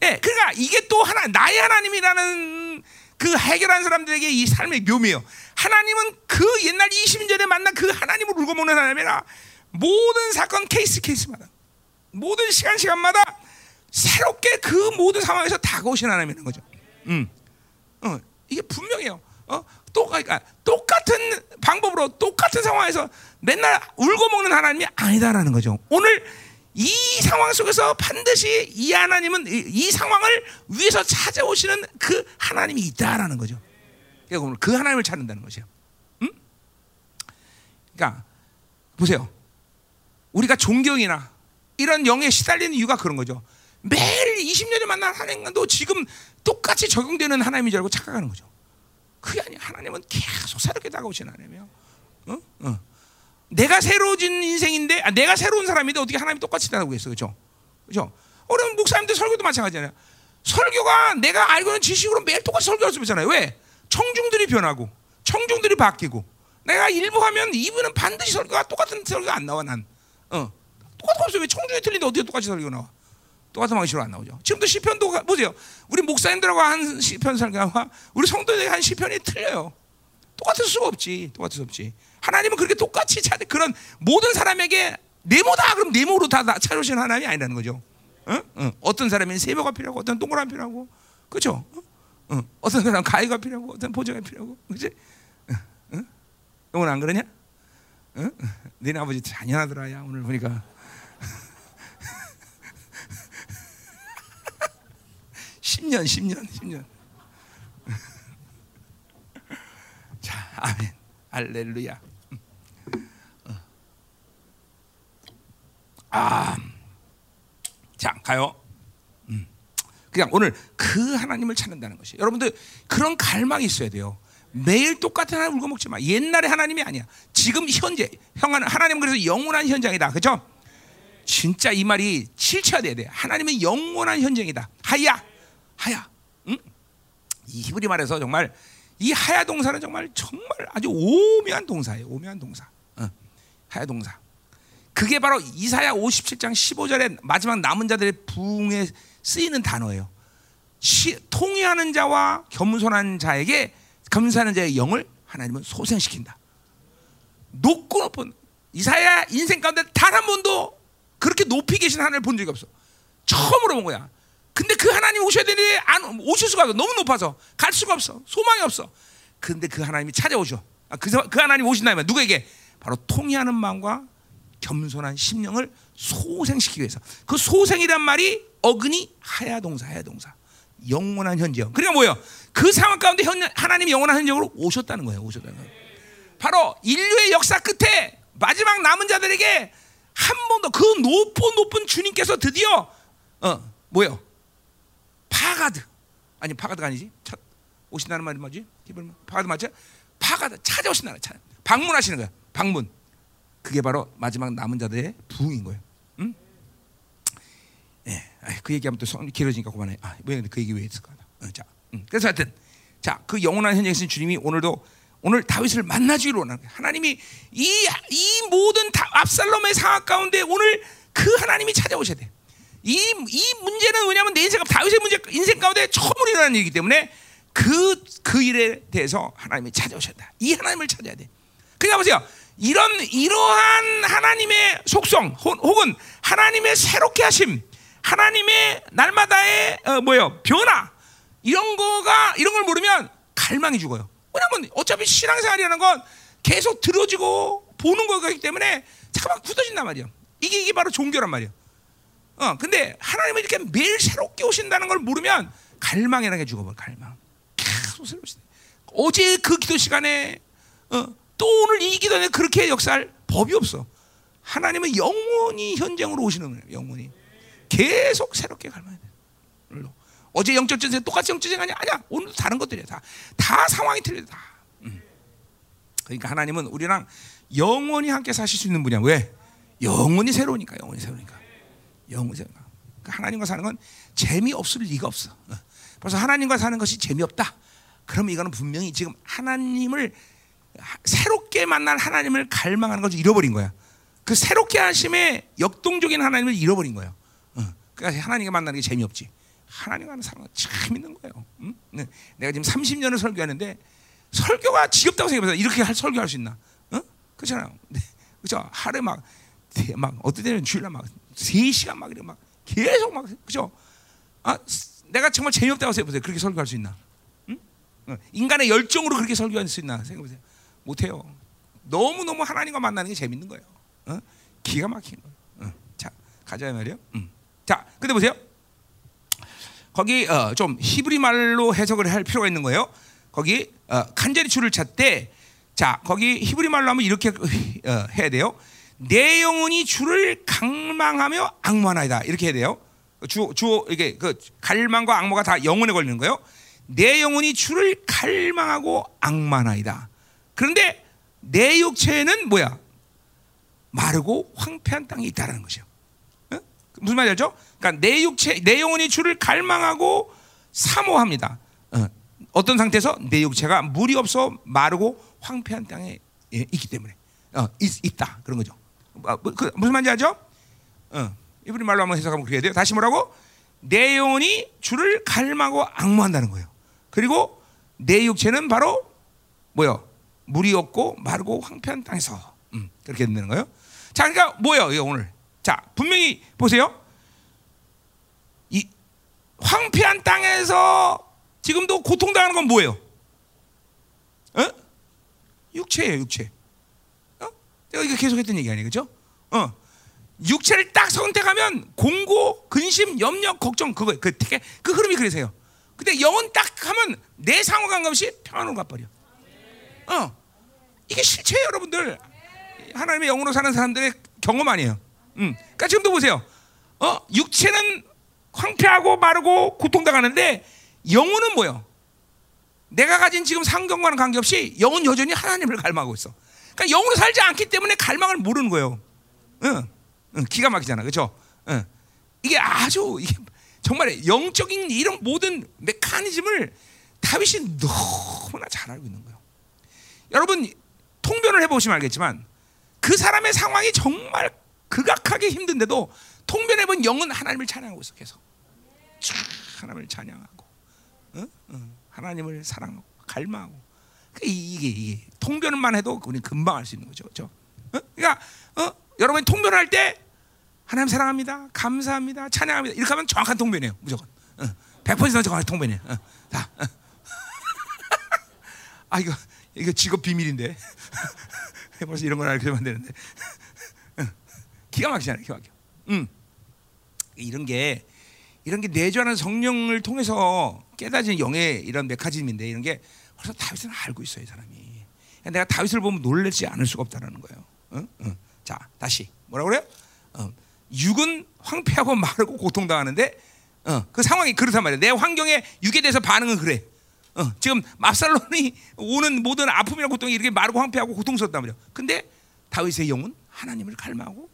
예, 그러니까 이게 또 하나 나의 하나님이라는 그 해결한 사람들에게 이 삶의 묘미예요. 하나님은 그 옛날 20년 전에 만난 그 하나님을 울고 먹는 하나님이라 모든 사건 케이스 케이스마다 모든 시간 시간마다 새롭게 그 모든 상황에서 다가오신 하나님이라는 거죠. 음, 어, 이게 분명해요. 어, 또 그러니까 똑같은 방법으로 똑같은 상황에서 맨날 울고 먹는 하나님이 아니다라는 거죠. 오늘 이 상황 속에서 반드시 이 하나님은 이, 이 상황을 위해서 찾아오시는 그 하나님이 있다라는 거죠. 그러니까 그 하나님을 찾는다는 거죠. 음? 그러니까 보세요. 우리가 존경이나 이런 영에 시달리는 이유가 그런 거죠. 매일 20년을 만난 하나님도 지금 똑같이 적용되는 하나님인 줄 알고 착각하는 거죠. 그게 아니야. 하나님은 계속 새롭게 다가오시는 하나님이에요. 내가 새로워진 인생인데, 아, 내가 새로운 사람인데 어떻게 하나님이 똑같이 다가오겠어, 그죠? 그죠? 어른 목사님들 설교도 마찬가지잖아요. 설교가 내가 알고 있는 지식으로 매일 똑같이 설교할 수 있잖아요. 왜? 청중들이 변하고, 청중들이 바뀌고, 내가 일부 하면 이분은 반드시 설교가 똑같은 설교가 안 나와, 난. 어. 똑같은 없어. 왜 청중이 틀린데 어떻게 똑같이 설교 나와? 똑같은 방식으로 안 나오죠. 지금도 시편도 보세요. 우리 목사님들하고 한 시편 설교와 우리 성도들이 한 시편이 틀려요. 똑같을 수가 없지. 똑같을 수 없지. 하나님은 그렇게 똑같이 찾 그런 모든 사람에게 네모다 그럼 네모로 다 찾으시는 하나님이 아니라는 거죠. 어? 어. 어떤 사람은 세모가 필요하고 어떤 동그란 필요하고 그렇죠? 어? 어떤 사람 가위가 필요하고 어떤 보정이 필요하고 그렇지? 어? 오늘 안 그러냐? 어? 너네 아버지 잔인하더라 야 오늘 보니까 10년, 10년, 10년. 자, 아멘. 할렐루야. 아, 자, 가요. 음. 그냥 오늘 그 하나님을 찾는다는 것이. 여러분들 그런 갈망이 있어야 돼요. 매일 똑같은 하나님 울고 먹지 마. 옛날의 하나님이 아니야. 지금 현재 형 하나님 그래서 영원한 현장이다. 그죠? 진짜 이 말이 실체화 돼야 돼. 하나님은 영원한 현장이다. 하야. 하야. 응? 이 히브리 말에서 정말 이 하야 동사는 정말 정말 아주 오묘한 동사예요. 오묘한 동사. 어. 하야 동사. 그게 바로 이사야 57장 15절에 마지막 남은 자들의 부흥에 쓰이는 단어예요. 시, 통회하는 자와 겸손한 자에게 겸손한 자의 영을 하나님은 소생시킨다. 높고 높은 이사야 인생 가운데 단 한 번도 그렇게 높이 계신 하나님을 본 적이 없어. 처음으로 본 거야. 근데 그 하나님 오셔야 되는데 안 오실 수가 없어. 너무 높아서 갈 수가 없어. 소망이 없어. 근데 그 하나님이 찾아오셔. 아, 그, 그 하나님 오신다면 누구에게? 바로 통의하는 마음과 겸손한 심령을 소생시키기 위해서. 그 소생이란 말이 어근이 하야 동사, 하야 동사. 영원한 현재형. 그러니까 뭐예요? 그 상황 가운데 현, 하나님이 영원한 현재로 오셨다는 거예요. 오셨다는 거예요. 바로 인류의 역사 끝에 마지막 남은 자들에게 한 번도 그 높은 높은 주님께서 드디어 어 뭐요? 파가드 아니 파가드가 아니지 찾아오신다는 말이 뭐지? 기본 파가드 맞죠? 파가드 찾아오신다는 찾아 방문하시는 거야 방문 그게 바로 마지막 남은 자들의 부흥인 거예요. 응? 예, 그 얘기하면 또 길어지니까 그만해. 아, 왜 그 얘기 왜 했을까? 어, 자, 응. 그래서 하여튼 자 그 영원한 현장에 있는 주님이 오늘도 오늘 다윗을 만나주기로 원하는 거예요. 하나님이 이, 이 모든 다, 압살롬의 상황 가운데 오늘 그 하나님이 찾아오셔야 돼. 이, 이 문제는 왜냐하면 내 인생 다윗의 문제 인생 가운데 처음으로 일어난 일이기 때문에 그, 그 일에 대해서 하나님이 찾아오셨다. 이 하나님을 찾아야 돼. 그냥 보세요. 이런 이러한 하나님의 속성 혹은 하나님의 새롭게 하심, 하나님의 날마다의 어, 뭐요 변화 이런 거가 이런 걸 모르면 갈망이 죽어요. 왜냐면 어차피 신앙생활이라는 건 계속 들어지고 보는 거기 때문에 잠깐만 굳어진단 말이야. 이게 이게 바로 종교란 말이야. 어, 근데 하나님은 이렇게 매일 새롭게 오신다는 걸 모르면 갈망이라는 게 죽어버려. 갈망. 계속 새롭시. 어제 그 기도 시간에 어, 또 오늘 이 기도에 그렇게 역사할 법이 없어. 하나님은 영원히 현장으로 오시는 거예요. 영원히 계속 새롭게 갈망해야 돼. 물론. 어제 영적 전쟁 똑같이 영적 전쟁 아니야? 아니야. 오늘도 다른 것들이야. 다, 다 상황이 틀려. 다. 음. 그러니까 하나님은 우리랑 영원히 함께 사실 수 있는 분이야. 왜? 영원히 새로우니까. 영원히 새로우니까. 영원히 새로우니까. 그러니까 하나님과 사는 건 재미 없을 리가 없어. 어. 벌써 하나님과 사는 것이 재미없다. 그러면 이거는 분명히 지금 하나님을 새롭게 만난 하나님을 갈망하는 것을 잃어버린 거야. 그 새롭게 하심에 역동적인 하나님을 잃어버린 거예요. 어. 그러니까 하나님과 만나는 게 재미없지. 하나님과 하는 사람은 참 있는 거예요. 응? 네. 내가 지금 30년을 설교하는데 설교가 지겹다고 생각해서 이렇게 할, 설교할 수 있나? 어? 그렇잖아요. 네. 그죠? 하루에 막, 막 어떤 때는 주일날 막 3시간 막 이렇게 막 계속 막 그죠? 아, 내가 정말 재미없다고 생각해보세요. 그렇게 설교할 수 있나? 응? 어. 인간의 열정으로 그렇게 설교할 수 있나? 생각해보세요. 못해요. 너무 너무 하나님과 만나는 게 재밌는 거예요. 어? 기가 막힌 거예요. 어. 자, 가자 말이요. 음. 자, 근데 보세요. 거기 어, 좀 히브리 말로 해석을 할 필요가 있는 거예요. 거기 어, 간절히 주를 찾되 자 거기 히브리 말로 하면 이렇게 어, 해야 돼요. 내 영혼이 주를 갈망하며 악무하나이다 이렇게 해야 돼요. 주, 주 이게 그 갈망과 악모가 다 영혼에 걸리는 거예요. 내 영혼이 주를 갈망하고 악마나이다. 그런데 내 육체에는 뭐야? 마르고 황폐한 땅이 있다라는 것이요. 어? 무슨 말이죠? 그러니까 내 육체, 내 영혼이 주를 갈망하고 사모합니다. 어, 떤 상태에서 내 육체가 물이 없어 마르고 황폐한 땅에 예, 있기 때문에 어, 있, 다 그런 거죠. 어, 그, 무슨 말인지 알죠? 어, 이분이 말로 한번 해석하면 그래야 돼요. 다시 뭐라고? 내 영혼이 주를 갈망하고 악무한다는 거예요. 그리고 내 육체는 바로 뭐요? 물이 없고 마르고 황폐한 땅에서 음, 그렇게 되는 거예요. 자, 그러니까 뭐예요, 오늘? 자, 분명히 보세요. 황폐한 땅에서 지금도 고통당하는 건 뭐예요? 어? 육체예요, 육체. 어? 내가 이거 계속했던 얘기 아니에요, 그죠? 어. 육체를 딱 선택하면 공고, 근심, 염려, 걱정 그거 그, 그 흐름이 그래서요. 근데 영혼 딱 하면 내 상호 감각없이 평안으로 가버려. 어. 이게 실체예요, 여러분들. 하나님의 영으로 사는 사람들의 경험 아니에요. 음. 그러니까 지금도 보세요. 어, 육체는 황폐하고 마르고 고통당하는데 영혼은 뭐요? 내가 가진 지금 상경과는 관계없이 영혼 여전히 하나님을 갈망하고 있어. 그러니까 영으로 살지 않기 때문에 갈망을 모르는 거예요. 응, 응 기가 막히잖아, 그렇죠? 응. 이게 아주 이게 정말 영적인 이런 모든 메커니즘을 다윗이 너무나 잘 알고 있는 거예요. 여러분 통변을 해보시면 알겠지만 그 사람의 상황이 정말 극악하게 힘든데도 통변해본 영은 하나님을 찬양하고 있어 계속. 하나님을 찬양하고 어? 어. 하나님을 사랑하고 갈망하고 그러니까 이게 이게 통변만 해도 우리 금방 할 수 있는 거죠, 그렇죠? 어? 그러니까 어? 여러분이 통변할 때 하나님 사랑합니다, 감사합니다, 찬양합니다 이렇게 하면 정확한 통변이에요, 무조건. 어. 100% 정확한 통변이에요. 어. 다. 어. 아 이거 이거 직업 비밀인데 벌써 이런 걸 알게 되면 되는데 어. 기가 막히잖아요, 기가 막혀. 음. 이런 게 이런 게 내주하는 성령을 통해서 깨닫은 영의 이런 메커니즘인데 이런 게 벌써 다윗은 알고 있어요, 이 사람이. 내가 다윗을 보면 놀라지 않을 수가 없다는 거예요. 어? 어. 자, 다시 뭐라 그래요? 어. 육은 황폐하고 마르고 고통당하는데 어, 그 상황이 그렇단 말이야. 내 환경에 육에 대해서 반응은 그래. 어, 지금 맙살론이 오는 모든 아픔이나 고통이 이렇게 마르고 황폐하고 고통스럽단 말이야. 근데 다윗의 영은 하나님을 갈망하고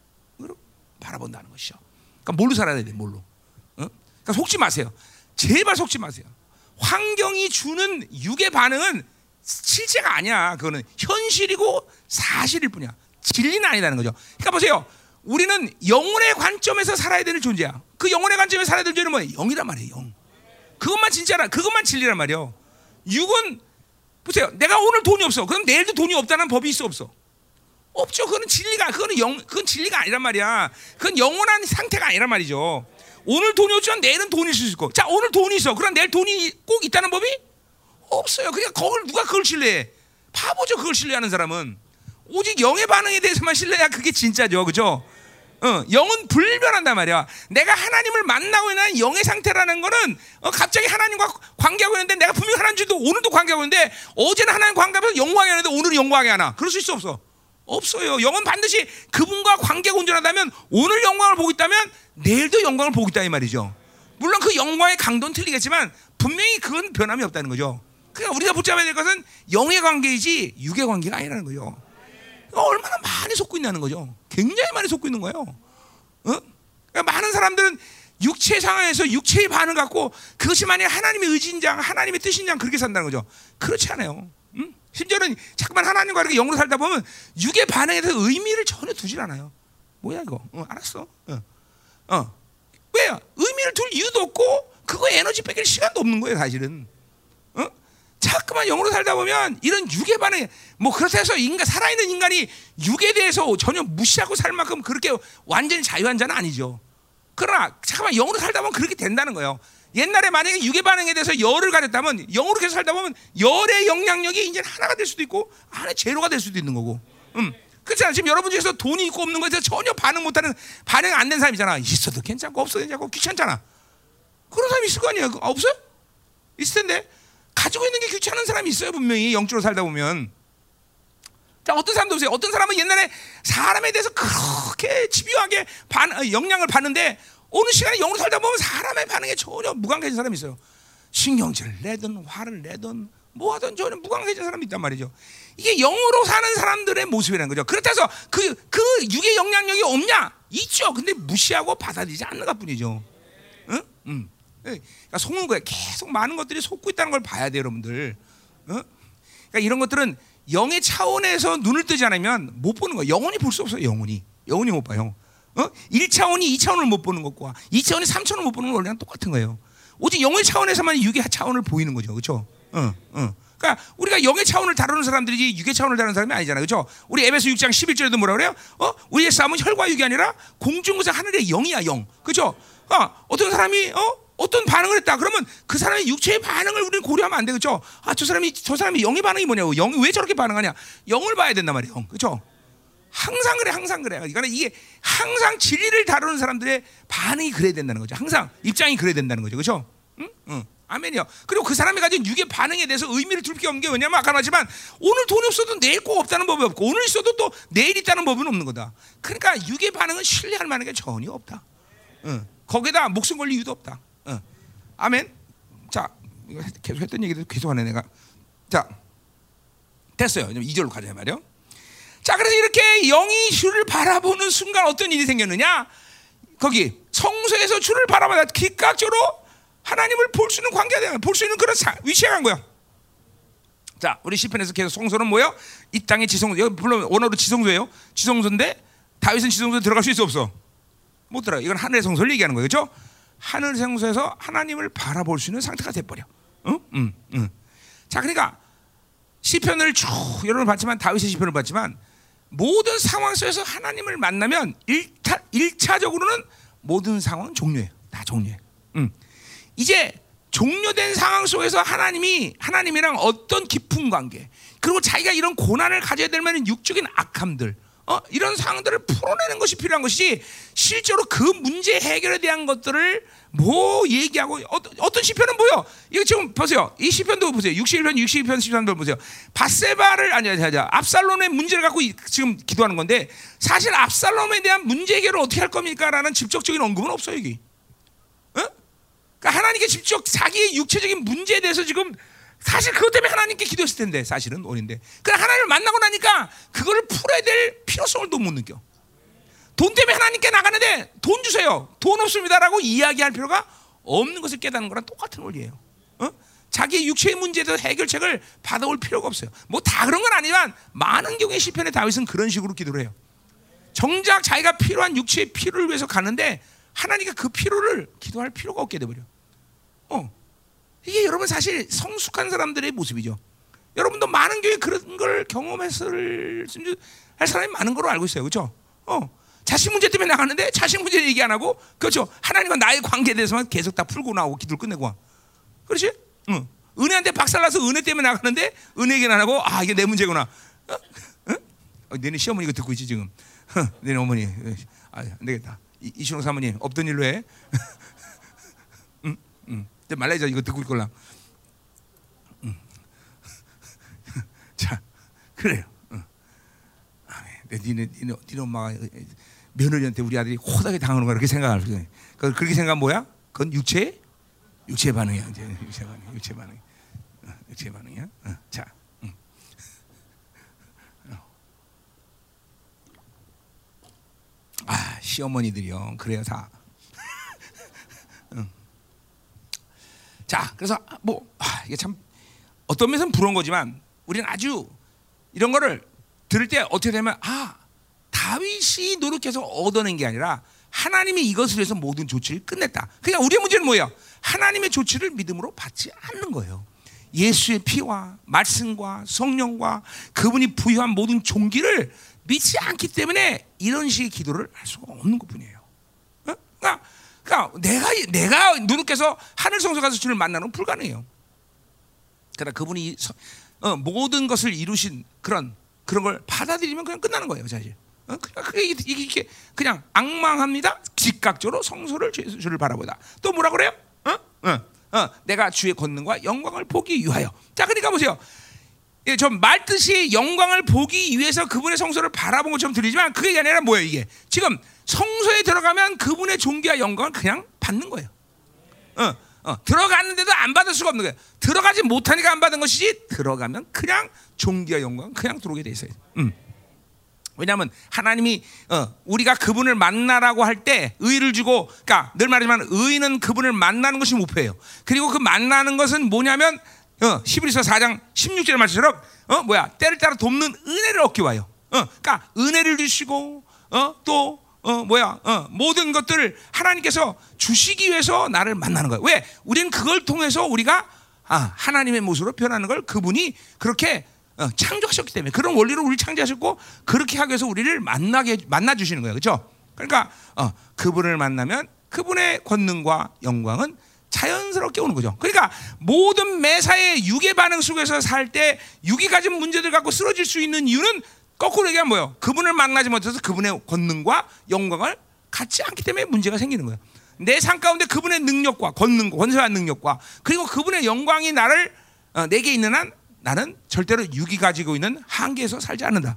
바라본다는 것이죠. 그러니까 뭘로 살아야 돼? 뭘로? 그러니까 속지 마세요. 제발 속지 마세요. 환경이 주는 육의 반응은 실체가 아니야. 그거는 현실이고 사실일 뿐이야. 진리는 아니라는 거죠. 그러니까 보세요. 우리는 영혼의 관점에서 살아야 되는 존재야. 그 영혼의 관점에서 살아야 되는 존재는 뭐예요? 영이란 말이에요. 영. 그것만 진짜라. 그것만 진리란 말이요. 육은 보세요. 내가 오늘 돈이 없어. 그럼 내일도 돈이 없다는 법이 있어 없어? 없죠. 그거는 진리가 그거는 영 그건 진리가 아니란 말이야. 그건 영원한 상태가 아니란 말이죠. 오늘 돈이 없지만 내일은 돈이 있을 수 있고. 자, 오늘 돈이 있어. 그럼 내일 돈이 꼭 있다는 법이 없어요. 그러니까 그걸 누가 그걸 신뢰해? 바보죠. 그걸 신뢰하는 사람은 오직 영의 반응에 대해서만 신뢰해야 그게 진짜죠. 그죠? 어, 영은 불변한단 말이야. 내가 하나님을 만나고 있는 영의 상태라는 거는 어, 갑자기 하나님과 관계하고 있는데 내가 분명히 하나님 줄도 오늘도 관계하고 있는데 어제는 하나님 관계하면서 영광이 하는데 오늘은 영광이 하나. 그럴 수 있어 없어? 없어요. 영은 반드시 그분과 관계가 온전하다면 오늘 영광을 보고 있다면 내일도 영광을 보고 있다 이 말이죠. 물론 그 영광의 강도는 틀리겠지만 분명히 그건 변함이 없다는 거죠. 그러니까 우리가 붙잡아야 될 것은 영의 관계이지 육의 관계가 아니라는 거죠. 얼마나 많이 속고 있다는 거죠. 굉장히 많이 속고 있는 거예요. 어? 그러니까 많은 사람들은 육체 상황에서 육체의 반응 갖고 그것이 만약 하나님의 의지인장, 하나님의 뜻인장 그렇게 산다는 거죠. 그렇지 않아요. 응? 심지어는 자꾸만 하나님과 이렇게 영으로 살다 보면 육의 반응에 대해서 의미를 전혀 두질 않아요. 뭐야 이거? 어, 알았어. 어. 어. 왜요? 의미를 둘 이유도 없고 그거 에너지 뺏길 시간도 없는 거예요, 사실은. 어? 자꾸만 영으로 살다 보면 이런 육의 반응, 뭐 그렇다 해서 인간 살아있는 인간이 육에 대해서 전혀 무시하고 살 만큼 그렇게 완전히 자유한 자는 아니죠. 그러나 잠깐만 영으로 살다 보면 그렇게 된다는 거예요. 옛날에 만약에 육의 반응에 대해서 열을 가졌다면 영으로 계속 살다 보면 열의 영향력이 이제 하나가 될 수도 있고 하나의 제로가 될 수도 있는 거고. 음. 그렇잖아. 지금 여러분 중에서 돈이 있고 없는 것에 전혀 반응 못하는 반응 안 된 사람이잖아. 있어도 괜찮고 없어도 괜찮고 귀찮잖아. 그런 사람이 있을 거 아니야? 아, 없어요? 있을 텐데 가지고 있는 게 귀찮은 사람이 있어요 분명히 영적으로 살다 보면. 자 어떤 사람도 보세요. 어떤 사람은 옛날에 사람에 대해서 그렇게 집요하게 반, 어, 영향을 받는데 어느 시간에 영으로 살다 보면 사람의 반응에 전혀 무관해진 사람이 있어요. 신경질을 내든 화를 내든 뭐 하든 전혀 무관해진 사람이 있단 말이죠. 이게 영으로 사는 사람들의 모습이라는 거죠. 그렇다고 해서 그, 그 육의 영향력이 없냐? 있죠. 근데 무시하고 받아들이지 않는 것 뿐이죠. 응? 응. 그러니까 속는 거예요. 계속 많은 것들이 속고 있다는 걸 봐야 돼요, 여러분들. 어? 그러니까 이런 것들은 영의 차원에서 눈을 뜨지 않으면 못 보는 거예요. 영원히 볼수 없어요, 영원히. 영원히 못 봐요. 어? 1차원이 2차원을 못 보는 것과 2차원이 3차원을 못 보는 거랑 똑같은 거예요. 오직 영의 차원에서만 육의 차원을 보이는 거죠. 그렇죠? 어, 어. 그러니까 우리가 영의 차원을 다루는 사람들이지 육의 차원을 다루는 사람이 아니잖아요. 그렇죠? 우리 에베소 6장 11절에도 뭐라 그래요? 어? 우리의 싸움은 혈과 육이 아니라 공중에서 하늘의 영이야, 영. 그렇죠? 어, 어떤 사람이 어? 어떤 반응을 했다. 그러면 그 사람의 육체의 반응을 우리는 고려하면 안 되겠죠. 아, 저 사람이 저 사람이 영의 반응이 뭐냐고. 영이 왜 저렇게 반응하냐? 영을 봐야 된단 말이에요. 영. 그렇죠? 항상 그래, 항상 그래. 그러니까 이게 항상 진리를 다루는 사람들의 반응이 그래야 된다는 거죠. 항상 입장이 그래야 된다는 거죠. 그렇죠? 응? 응. 아멘이요. 그리고 그 사람이 가진 육의 반응에 대해서 의미를 둘 게 없는 게 왜냐면 아까 말했지만 오늘 돈이 없어도 내일 꼭 없다는 법이 없고 오늘 있어도 또 내일 있다는 법은 없는 거다. 그러니까 육의 반응은 신뢰할 만한 게 전혀 없다. 응. 거기다 목숨 걸릴 이유도 없다. 응. 아멘. 자, 이거 계속 했던 얘기도 계속 하네 내가. 자, 됐어요. 이제 2절로 가자 말이요. 자, 그래서 이렇게 영이 주를 바라보는 순간 어떤 일이 생겼느냐? 거기 성소에서 주를 바라보다 기각적으로 하나님을 볼 수 있는 관계가 되는 볼 수 있는 그런 사, 위치에 간 거야. 자, 우리 시편에서 계속 성소는 뭐요? 이 땅의 지성소. 여기 물론 원어로 지성소예요. 지성소인데 다윗은 지성소에 들어갈 수 있어 없어? 못 들어가. 이건 하늘의 성소를 얘기하는 거예요. 그렇죠? 하늘 성소에서 하나님을 바라볼 수 있는 상태가 돼 버려. 응? 응. 응. 자, 그러니까 시편을 쭉 여러분 봤지만 다윗의 시편을 봤지만 모든 상황 속에서 하나님을 만나면 1차, 1차적으로는 모든 상황은 종료해요. 다 종료해. 음. 이제 종료된 상황 속에서 하나님이 하나님이랑 어떤 깊은 관계 그리고 자기가 이런 고난을 가져야 될 만한 육적인 악함들 어? 이런 상황들을 풀어내는 것이 필요한 것이 실제로 그 문제 해결에 대한 것들을 뭐 얘기하고 어떤, 어떤 시편은 뭐요? 이거 지금 보세요. 이 시편도 보세요. 61편, 62편, 13편 보세요. 바세바를 아니 아니 아니 압살롬의 문제를 갖고 지금 기도하는 건데 사실 압살롬에 대한 문제 해결을 어떻게 할 겁니까라는 직접적인 언급은 없어요 여기. 어? 그러니까 하나님께 직접 자기의 육체적인 문제에 대해서 지금 사실 그것 때문에 하나님께 기도했을 텐데 사실은 원인데. 그러나 하나님을 만나고 나니까 그거를 풀어야 될 필요성을 또 못 느껴. 돈 때문에 하나님께 나가는데 돈 주세요. 돈 없습니다라고 이야기할 필요가 없는 것을 깨닫는 거랑 똑같은 원리예요. 어? 자기의 육체의 문제에 대해서 해결책을 받아올 필요가 없어요. 뭐 다 그런 건 아니지만 많은 경우에 시편의 다윗은 그런 식으로 기도를 해요. 정작 자기가 필요한 육체의 필요를 위해서 가는데 하나님께 그 필요를 기도할 필요가 없게 돼버려. 어. 이게 여러분 사실 성숙한 사람들의 모습이죠. 여러분도 많은 교회 그런 걸 경험했을 할 사람이 많은 걸로 알고 있어요. 그렇죠? 어. 자식 문제 때문에 나가는데 자식 문제 얘기 안 하고 그렇죠. 하나님과 나의 관계에 대해서만 계속 다 풀고 나오고 기도를 끝내고 와. 그렇지? 응. 은혜한테 박살나서 은혜 때문에 나가는데 은혜 얘기는 안 하고 아 이게 내 문제구나. 어? 어? 어, 너네 시어머니 이거 듣고 있지 지금. 너네 어머니. 아, 안 되겠다. 이, 이신호 사모님 없던 일로 해. 응? 응. 말라이자 이거 듣고 있걸라. 응. 자, 그래요. 응. 아멘. 니네, 니네, 니네 엄마가 며느리한테 우리 아들이 호되게 당하는 거야. 그렇게 생각할 수 있어요. 그렇게 생각하면 뭐야? 그건 육체, 육체 반응이야. 이제 육체 반응, 육체 반응, 어, 육체 반응이야. 어, 자, 음. 어. 아 시어머니들이요. 그래요 다. 응. 자, 그래서 뭐 아, 이게 참 어떤 면에서는 부러운 거지만 우리는 아주 이런 거를 들을 때 어떻게 되면 아 다윗이 노력해서 얻어낸 게 아니라 하나님이 이것을 해서 모든 조치를 끝냈다. 그러니까 우리의 문제는 뭐예요? 하나님의 조치를 믿음으로 받지 않는 거예요. 예수의 피와 말씀과 성령과 그분이 부여한 모든 종기를 믿지 않기 때문에 이런 식의 기도를 할 수가 없는 것뿐이에요. 어? 그러니까, 그러니까 내가 내가 누누께서 하늘 성소 가서 주를 만나는 불가능해요. 그러나 그분이 어, 모든 것을 이루신 그런 그런 걸 받아들이면 그냥 끝나는 거예요, 사실. 어? 그게 이게, 그냥 악망합니다. 즉각적으로 성소를 주를 바라보다. 또 뭐라 그래요? 어? 어? 어? 내가 주의 권능과 영광을 보기 위하여. 자, 그러니까 보세요. 예, 좀 말뜻이 영광을 보기 위해서 그분의 성소를 바라본 것처럼 들리지만 그게 아니라 뭐예요 이게 지금 성소에 들어가면 그분의 존귀와 영광을 그냥 받는 거예요. 어, 어, 들어갔는데도 안 받을 수가 없는 거예요. 들어가지 못하니까 안 받은 것이지 들어가면 그냥 존귀와 영광 그냥 들어오게 돼 있어요. 음. 왜냐하면 하나님이 어, 우리가 그분을 만나라고 할 때 의를 주고, 그러니까 늘 말하지만 의는 그분을 만나는 것이 목표예요. 그리고 그 만나는 것은 뭐냐면 어, 히브리서 4장 16절의 말씀처럼 어, 뭐야 때를 따라 돕는 은혜를 얻기 와요. 어, 그러니까 은혜를 주시고 어, 또 어, 뭐야 어, 모든 것들을 하나님께서 주시기 위해서 나를 만나는 거예요. 왜? 우리는 그걸 통해서 우리가 아, 하나님의 모습으로 변하는 걸 그분이 그렇게 어, 창조하셨기 때문에 그런 원리로 우리를 창조하셨고 그렇게 하기 위해서 우리를 만나게 만나 주시는 거예요. 그렇죠? 그러니까 어, 그분을 만나면 그분의 권능과 영광은 자연스럽게 오는 거죠. 그러니까 모든 매사의 유괴 반응 속에서 살 때 유괴 가진 문제들 갖고 쓰러질 수 있는 이유는 거꾸로 얘기하면 뭐예요? 그분을 만나지 못해서 그분의 권능과 영광을 갖지 않기 때문에 문제가 생기는 거예요. 내 삶 가운데 그분의 능력과 권능과 권세한 능력과 그리고 그분의 영광이 나를 어, 내게 있는 한 나는 절대로 육이 가지고 있는 한계에서 살지 않는다.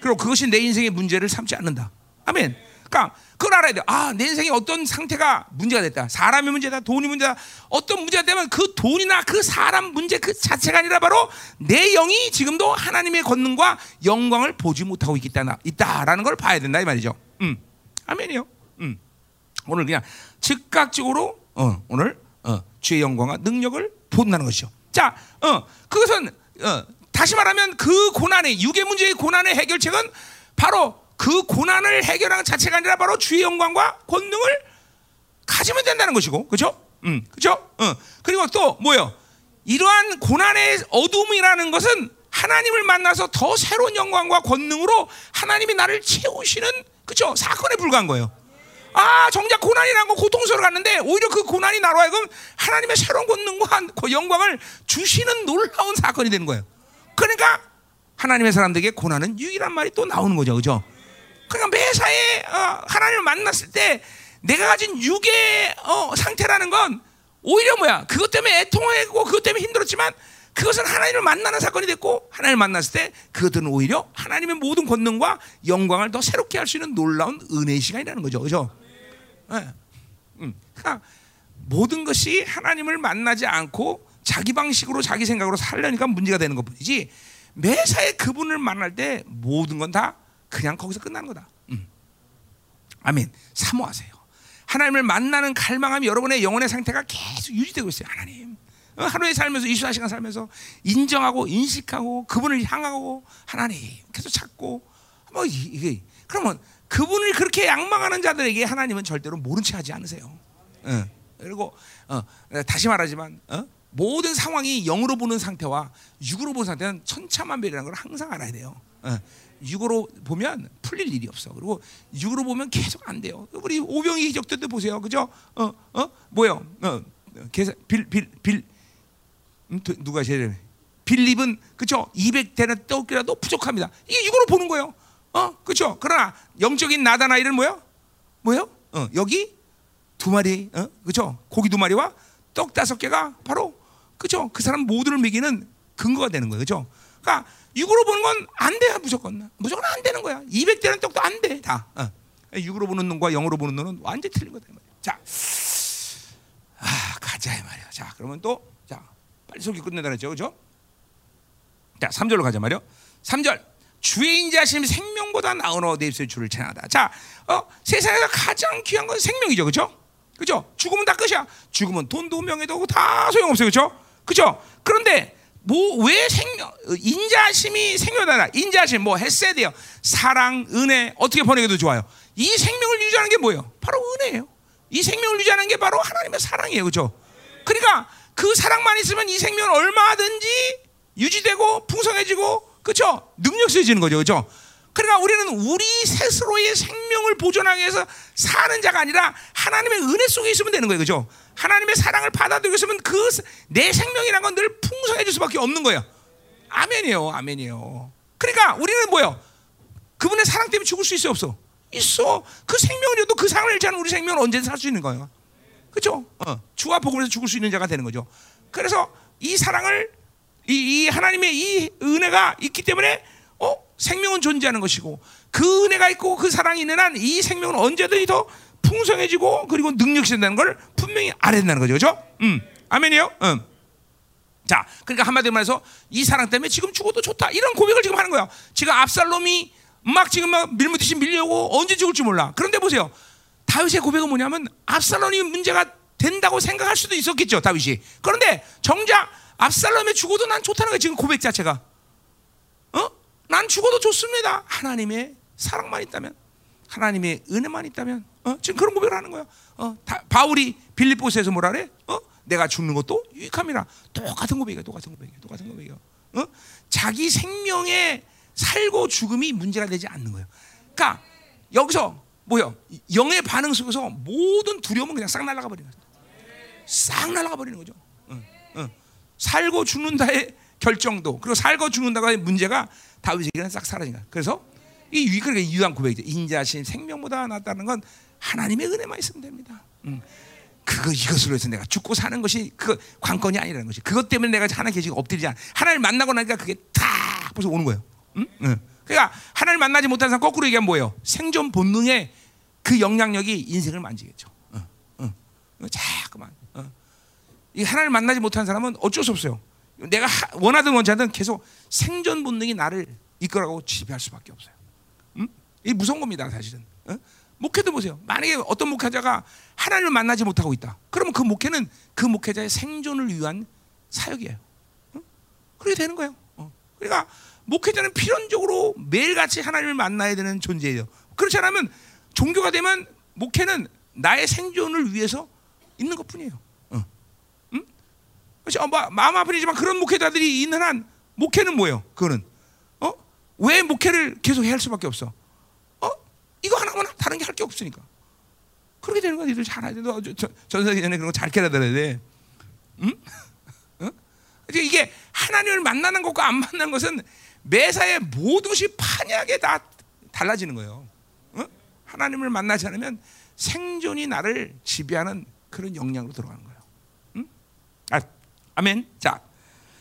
그리고 그것이 내 인생의 문제를 삼지 않는다. 아멘. 그러니까 그걸 알아야 돼. 아, 내 인생에 어떤 상태가 문제가 됐다. 사람의 문제다, 돈이 문제다. 어떤 문제가 되면 그 돈이나 그 사람 문제 그 자체가 아니라 바로 내 영이 지금도 하나님의 권능과 영광을 보지 못하고 있다, 있다라는 걸 봐야 된다 이 말이죠. 음, 아멘이요. 음, 오늘 그냥 즉각적으로 어, 오늘 어, 주의 영광과 능력을 본다는 것이죠. 자, 어, 그것은 어, 다시 말하면 그 고난의 유괴 문제의 고난의 해결책은 바로 그 고난을 해결하는 자체가 아니라 바로 주의 영광과 권능을 가지면 된다는 것이고, 그렇죠? 음, 그렇죠? 어. 그리고 또 뭐요? 이러한 고난의 어둠이라는 것은 하나님을 만나서 더 새로운 영광과 권능으로 하나님이 나를 채우시는 그죠 사건에 불과한 거예요. 아 정작 고난이라는 거 고통스러워 갔는데 오히려 그 고난이 나로 하여금 하나님의 새로운 권능과 그 영광을 주시는 놀라운 사건이 되는 거예요. 그러니까 하나님의 사람들에게 고난은 유일한 말이 또 나오는 거죠, 그죠? 그러니까 매사에 어, 하나님을 만났을 때 내가 가진 육의 어, 상태라는 건 오히려 뭐야? 그것 때문에 애통하고 그것 때문에 힘들었지만 그것은 하나님을 만나는 사건이 됐고 하나님을 만났을 때 그것들은 오히려 하나님의 모든 권능과 영광을 더 새롭게 할 수 있는 놀라운 은혜의 시간이라는 거죠, 그죠? 네. 음. 그러니까 모든 것이 하나님을 만나지 않고 자기 방식으로 자기 생각으로 살려니까 문제가 되는 것뿐이지 매사에 그분을 만날 때 모든 건 다 그냥 거기서 끝나는 거다. 음. 아멘. 사모하세요. 하나님을 만나는 갈망함이 여러분의 영혼의 상태가 계속 유지되고 있어요. 하나님. 어, 하루에 살면서 24시간 살면서 인정하고 인식하고 그분을 향하고 하나님 계속 찾고 뭐 이게 그러면 그분을 그렇게 양망하는 자들에게 하나님은 절대로 모른 체 하지 않으세요. 어. 그리고 어, 다시 말하지만 어? 모든 상황이 영으로 보는 상태와 육으로 보는 상태는 천차만별이라는 걸 항상 알아야 돼요. 어. 육으로 보면 풀릴 일이 없어. 그리고 육으로 보면 계속 안 돼요. 우리 오병이 기적들 때 보세요. 그죠? 어, 어, 뭐요? 어, 계산 빌, 빌, 빌, 음, 누가 제일 빌립은 그죠? 200대나 떡이라도 부족합니다. 이게 육으로 보는 거예요. 어, 그죠? 그러나 영적인 나다나 이는 뭐요? 뭐요? 어, 여기 두 마리, 어, 그죠? 고기 두 마리와 떡 다섯 개가 바로 그죠? 그 사람 모두를 먹이는 근거가 되는 거예요. 그죠? 그러니까 육으로 보는 건 안 돼요, 무조건. 무조건 안 되는 거야. 200대는 떡도 안 돼, 다. 어. 육으로 보는 눈과 영으로 보는 눈은 완전히 틀린 거다. 자, 아, 가자 이 말이야. 자, 그러면 또, 자, 빨리 설교 끝내다 그랬죠, 그죠? 자, 3절로 가자 말이요. 3절. 주의 인자심 생명보다 나으노 내 입술의 주를 찬양하다. 자, 어, 세상에서 가장 귀한 건 생명이죠, 그죠? 그죠? 죽으면 다 끝이야. 죽으면 돈도 명예도 다 소용없어요, 그죠? 그죠? 그런데 뭐 왜 생명 인자심이 생명이다. 인자심 뭐 햇세드요. 사랑, 은혜 어떻게 번역해도 좋아요. 이 생명을 유지하는 게 뭐예요? 바로 은혜예요. 이 생명을 유지하는 게 바로 하나님의 사랑이에요, 그죠? 그러니까 그 사랑만 있으면 이 생명은 얼마든지 유지되고 풍성해지고 그렇죠? 능력세지는 거죠. 그렇죠? 그러니까 우리는 우리 스스로의 생명을 보존하기 위해서 사는 자가 아니라 하나님의 은혜 속에 있으면 되는 거예요. 그죠? 하나님의 사랑을 받아들이고 있으면 그 내 생명이란 건 늘 풍성해질 수밖에 없는 거예요. 아멘이에요. 아멘이에요. 그러니까 우리는 뭐예요? 그분의 사랑 때문에 죽을 수 있어 없어? 있어. 그 생명이라도 그 사랑을 잃지 않은 우리 생명은 언제든 살 수 있는 거예요. 그죠? 어. 주와 복음에서 죽을 수 있는 자가 되는 거죠. 그래서 이 사랑을 이, 이 하나님의 이 은혜가 있기 때문에 어? 생명은 존재하는 것이고 그 은혜가 있고 그 사랑이 있는 한 이 생명은 언제든지 더 풍성해지고 그리고 능력이 된다는 걸 분명히 알아야 된다는 거죠. 그죠? 음. 아멘이요? 음. 자, 그러니까 한마디로 말해서 이 사랑 때문에 지금 죽어도 좋다. 이런 고백을 지금 하는 거야. 지금 압살롬이 막 지금 막 밀무듯이 밀려오고 언제 죽을지 몰라. 그런데 보세요. 다윗의 고백은 뭐냐면 압살롬이 문제가 된다고 생각할 수도 있었겠죠. 다윗이. 그런데 정작 압살롬이 죽어도 난 좋다는 거야. 지금 고백 자체가. 어? 난 죽어도 좋습니다. 하나님의 사랑만 있다면, 하나님의 은혜만 있다면, 어? 지금 그런 고백을 하는 거야. 어? 다, 바울이 빌립보스에서 뭐라 그래? 어? 내가 죽는 것도 유익함이라. 똑같은 고백이야. 똑같은 고백이야. 똑같은 고백이야. 어? 자기 생명에 살고 죽음이 문제가 되지 않는 거예요. 그러니까 여기서 뭐요? 영의 반응 속에서 모든 두려움은 그냥 싹 날아가 버리는 거죠. 싹 날아가 버리는 거죠. 응, 응. 살고 죽는다의 결정도 그리고 살고 죽는다의 문제가 다윗에게는 싹 사라진 거야. 그래서 이 유, 그러니까 유한 고백이죠. 인자신 생명보다 낫다는 건 하나님의 은혜만 있으면 됩니다. 응. 그거 이것으로 해서 내가 죽고 사는 것이 그 관건이 아니라는 것이 그것 때문에 내가 하나님 계시고 엎드리지 않아. 하나님 만나고 나니까 그게 다 벌써 오는 거예요. 응? 응. 그러니까 하나님 만나지 못한 사람 거꾸로 얘기하면 뭐예요? 생존 본능의 그 영향력이 인생을 만지겠죠. 응. 응. 자꾸만. 어. 이 하나님 만나지 못한 사람은 어쩔 수 없어요. 내가 원하든 원치 않든 계속 생존 본능이 나를 이끌어가고 지배할 수밖에 없어요. 음? 이 무서운 겁니다, 사실은. 어? 목회도 보세요. 만약에 어떤 목회자가 하나님을 만나지 못하고 있다. 그러면 그 목회는 그 목회자의 생존을 위한 사역이에요. 어? 그렇게 되는 거예요. 어. 그러니까 목회자는 필연적으로 매일같이 하나님을 만나야 되는 존재예요. 그렇지 않으면 종교가 되면 목회는 나의 생존을 위해서 있는 것 뿐이에요. 어. 응? 그렇지? 어, 마, 마음 아프지만 그런 목회자들이 있는 한 목회는 뭐예요? 그거는 어? 왜 목회를 계속 해야 할 수밖에 없어? 어? 이거 하나만 다른 게 할 게 없으니까. 그렇게 되는 거야. 니들 잘 알아야 돼. 너 전사기 전에 그런 거 잘 깨달아야 돼. 응? 어? 이게 하나님을 만나는 것과 안 만나는 것은 매사에 모든 것이 판약에 다 달라지는 거예요. 어? 하나님을 만나지 않으면 생존이 나를 지배하는 그런 영향으로 들어가는 거예요. 응? 아, 아멘. 자,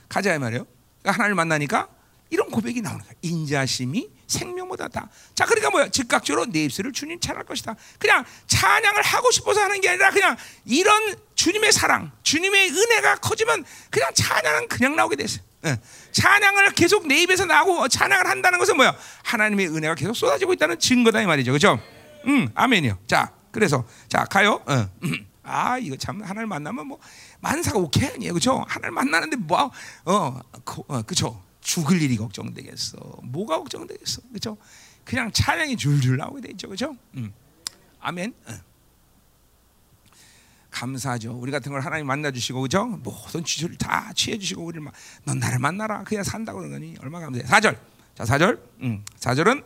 가자 말이에요. 그러니까 하나님을 만나니까 이런 고백이 나오는 거야. 인자심이 생명보다 다. 자, 그러니까 뭐야? 즉각적으로 내 입술을 주님 찬양할 것이다. 그냥 찬양을 하고 싶어서 하는 게 아니라 그냥 이런 주님의 사랑, 주님의 은혜가 커지면 그냥 찬양은 그냥 나오게 됐어요. 예. 찬양을 계속 내 입에서 나고 찬양을 한다는 것은 뭐야? 하나님의 은혜가 계속 쏟아지고 있다는 증거다 이 말이죠. 그렇죠? 음, 아멘이요. 자, 그래서 자, 가요. 어. 아, 이거 참 하나님 만나면 뭐 만사가 오케이 아니에요. 그렇죠? 하나님 만나는데 뭐 어, 그, 어 그렇죠? 죽을 일이 걱정되겠어. 뭐가 걱정되겠어. 그렇죠? 그냥 찬양이 줄줄 나오게 돼 있죠. 그렇죠? 음. 아멘. 어. 감사하죠. 우리 같은 걸 하나님 만나 주시고 그죠? 모든 지주를 다 취해 주시고 우리를 막, 넌 나를 만나라. 그냥 산다고 그러니 얼마나 감사해. 4절. 자, 4절. 음. 4절은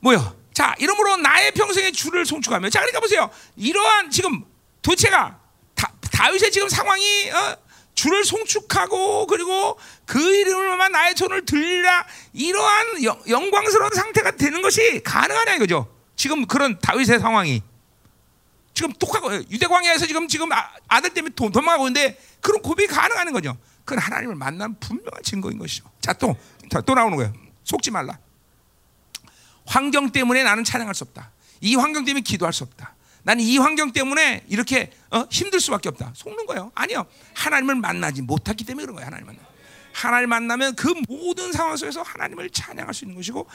뭐요? 자, 이러므로 나의 평생의 주를 송축하며. 자, 그러니까 보세요. 이러한 지금 도대체가 다, 다윗의 지금 상황이 어? 주를 송축하고 그리고 그 이름을만 나의 손을 들리라 이러한 영, 영광스러운 상태가 되는 것이 가능하냐 이거죠. 지금 그런 다윗의 상황이 지금 똑하고 유대 광야에서 지금 지금 아, 들 때문에 도, 도망가고 있는데 그런 고백이 가능한 거죠. 그건 하나님을 만난 분명한 증거인 것이죠. 자, 또, 자, 또 나오는 거예요. 속지 말라. 환경 때문에 나는 찬양할 수 없다. 이 환경 때문에 기도할 수 없다. 나는 이 환경 때문에 이렇게 어? 힘들 수밖에 없다. 속는 거예요. 아니요. 하나님을 만나지 못했기 때문에 그런 거예요. 하나님 만나. 하나님 만나면 그 모든 상황 속에서 하나님을 찬양할 수 있는 것이고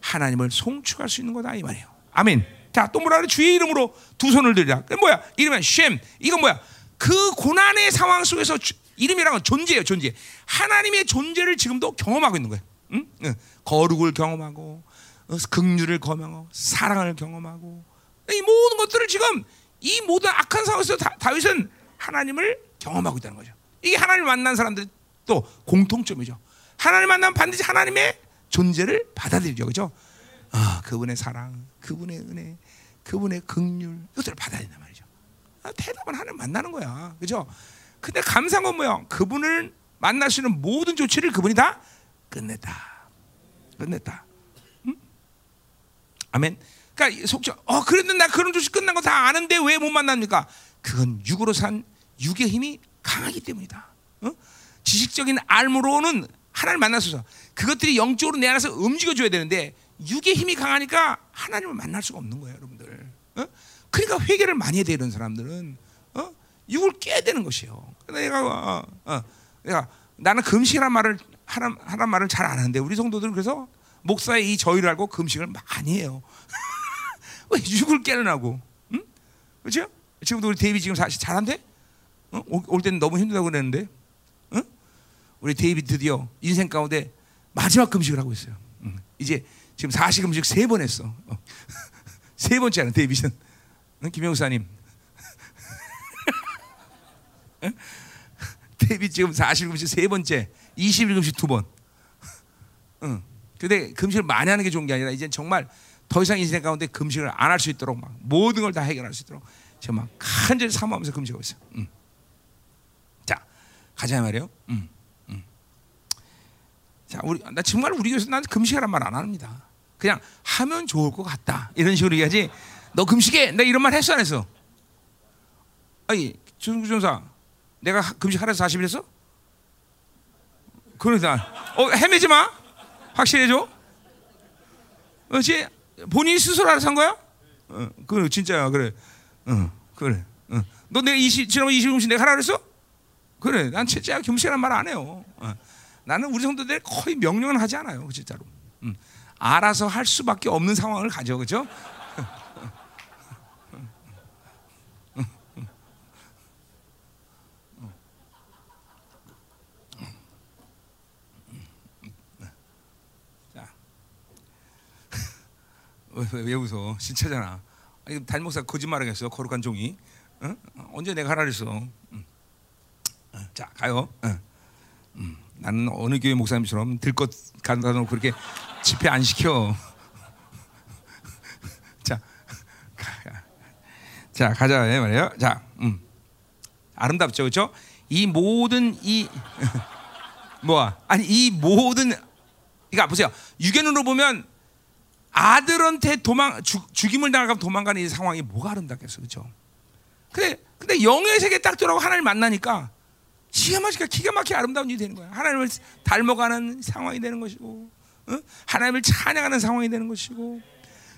하나님을 송축할 수 있는 거다 이 말이에요. 아멘. 자, 또 뭐라 그래? 주의 이름으로 두 손을 들이라. 그 뭐야? 이름은 쉔. 이건 뭐야? 그 고난의 상황 속에서 주, 이름이란 건 존재예요, 존재. 하나님의 존재를 지금도 경험하고 있는 거예요. 응? 응. 거룩을 경험하고 어, 긍휼을 경험하고 사랑을 경험하고 이 모든 것들을 지금 이 모든 악한 상황에서 다, 다윗은 하나님을 경험하고 있다는 거죠. 이게 하나님을 만난 사람들 또 공통점이죠. 하나님 만나면 반드시 하나님의 존재를 받아들이죠, 그렇죠? 아, 그분의 사랑, 그분의 은혜, 그분의 긍휼 이것들을 받아야 된단 말이죠. 아, 대답은 하나님 만나는 거야, 그렇죠? 근데 감사한 건 뭐야? 그분을 만날 수 있는 모든 조치를 그분이 다 끝냈다, 끝냈다. 응? 아멘. 그러니까 속죠. 어, 그런데 나 그런 조치 끝난 거 다 아는데 왜 못 만납니까? 그건 육으로 산 육의 힘이 강하기 때문이다. 어? 지식적인 알므로는 하나님을 만나서 그것들이 영적으로 내 안에서 움직여줘야 되는데 육의 힘이 강하니까 하나님을 만날 수가 없는 거예요, 여러분들. 어? 그러니까 회개를 많이 해야 되는 사람들은 어? 육을 깨야 되는 것이에요. 내가 어, 어, 내가 나는 금식이란 말을 하란, 말을 잘안 하는데 우리 성도들은 그래서 목사의 이 저희를 알고 금식을 많이 해요. 왜 육을 깨느냐고, 응? 그렇죠? 지금도 우리 데이비 지금 사실 잘한대? 어? 올, 올 때는 너무 힘들다고 그랬는데, 응? 우리 데이비 드디어 인생 가운데 마지막 금식을 하고 있어요. 응. 이제 지금 사시 금식 세 번 했어. 어. 세 번째는 데이비전. 응? 김영사님. 응? 데이비 지금 사시 금식 세 번째, 20일 금식 두 번. 응. 근데 금식을 많이 하는 게 좋은 게 아니라 이제 정말 더 이상 인생 가운데 금식을 안 할 수 있도록 막 모든 걸 다 해결할 수 있도록 지금 막 간절히 사모하면서 금식하고 있어요. 음. 자 가자 말이에요. 음. 음. 자 우리 나 정말 우리 교회에서 난 금식이란 말 안 합니다. 그냥 하면 좋을 것 같다 이런 식으로 얘기하지. 너 금식해. 내가 이런 말 했어 안 했어? 아니 조정사 내가 금식하라서 40일 했어? 그러다 어 헤매지 마. 확실해줘. 그렇지? 본인이 스스로 알아서 한 거야? 어, 그래 진짜야 그래. 어, 그래. 어. 너 내가 20 지난번 20금식 내가 하라 그랬어? 그래. 난 진짜 금식이란 말 안 해요. 어. 나는 우리 성도들 거의 명령은 하지 않아요. 진짜로. 음. 알아서 할 수밖에 없는 상황을 가져, 그죠? 왜, 왜 웃어? 진짜잖아. 아니, 담임 목사 거짓말하겠어. 거룩한 종이. 어? 언제 내가 하라 그랬어? 음. 어, 자 가요. 어. 음. 나는 어느 교회 목사님처럼 들것 간다 놓고 그렇게 집회 안 시켜. 자, 가, 자 가자 말이에요. 자, 음. 아름답죠, 그렇죠? 이 모든 이 뭐야? 아니 이 모든 그러니까 보세요. 유견으로 보면 아들한테 도망 죽, 죽임을 당하고 도망가는 이 상황이 뭐가 아름답겠어, 그렇죠? 근데 근데 영의 세계 딱 들어가고 하나님 만나니까 기가 막히게 기가 막히게 아름다운 일이 되는 거야. 하나님을 닮아가는 상황이 되는 것이고, 어? 하나님을 찬양하는 상황이 되는 것이고,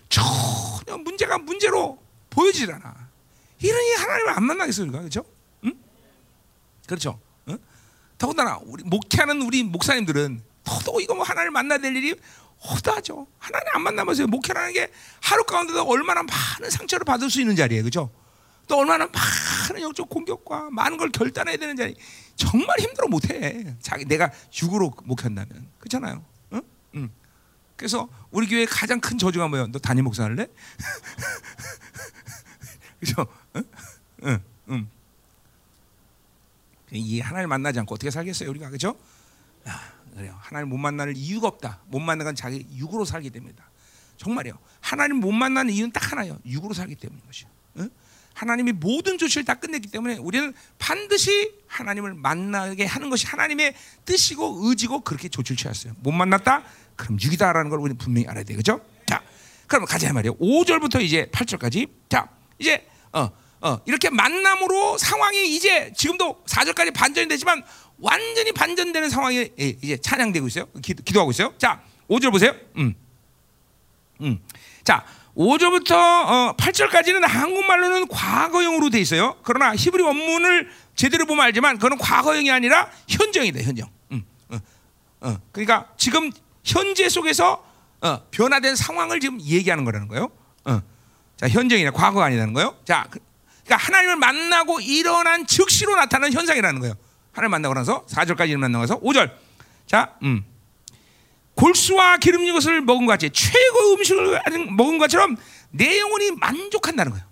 전혀 문제가 문제로 보여지질 않아. 이러니 하나님을 안 만나겠습니까, 그렇죠? 응? 그렇죠. 응? 더군다나 우리 목회하는 우리 목사님들은 더더욱 이거 뭐 하나님을 만나야 될 일이 허다죠. 하나님 안 만나면서 목회라는 게 하루 가운데도 얼마나 많은 상처를 받을 수 있는 자리예요, 그렇죠? 또 얼마나 많은 영적 공격과 많은 걸 결단해야 되는 자리. 정말 힘들어 못해. 자기 내가 육으로 목한다면 그렇잖아요. 응? 응. 그래서 우리 교회 가장 큰 저주가 뭐예요? 너 담임 목사 할래? 그죠? 응? 응. 응. 이 하나님 만나지 않고 어떻게 살겠어요, 우리가 그죠? 아, 그래요. 하나님 못 만날 이유가 없다. 못 만나는 건 자기 육으로 살기 때문이다. 정말이요. 하나님 못 만나는 이유는 딱 하나예요. 육으로 살기 때문인 것이요. 응? 하나님이 모든 조치를 다 끝냈기 때문에 우리는 반드시 하나님을 만나게 하는 것이 하나님의 뜻이고 의지고 그렇게 조치를 취했어요. 못 만났다? 그럼 육이다라는 걸 우리는 분명히 알아야 되겠죠? 자, 그럼 가자 말이에요. 5절부터 이제 8절까지. 자, 이제 어, 어, 이렇게 만남으로 상황이 이제 지금도 4절까지 반전이 되지만 완전히 반전되는 상황이 예, 이제 찬양되고 있어요. 기, 도하고 있어요. 자, 5절 보세요. 음. 음. 자, 5절부터 어, 8절까지는 한국말로는 과거형으로 돼 있어요. 그러나 히브리 원문을 제대로 보면 알지만 그건 과거형이 아니라 현정이다, 현정. 음. 어, 어. 그러니까 지금 현재 속에서 어, 변화된 상황을 지금 얘기하는 거라는 거예요. 어. 자, 현정이나 과거가 아니라는 거예요. 자, 그, 그러니까 하나님을 만나고 일어난 즉시로 나타나는 현상이라는 거예요. 하나님 만나고 나서 4절까지 만나서 5절. 자, 음. 골수와 기름 진 것을 먹은 것 같이 최고 음식을 먹은 것처럼 내 영혼이 만족한다는 거예요.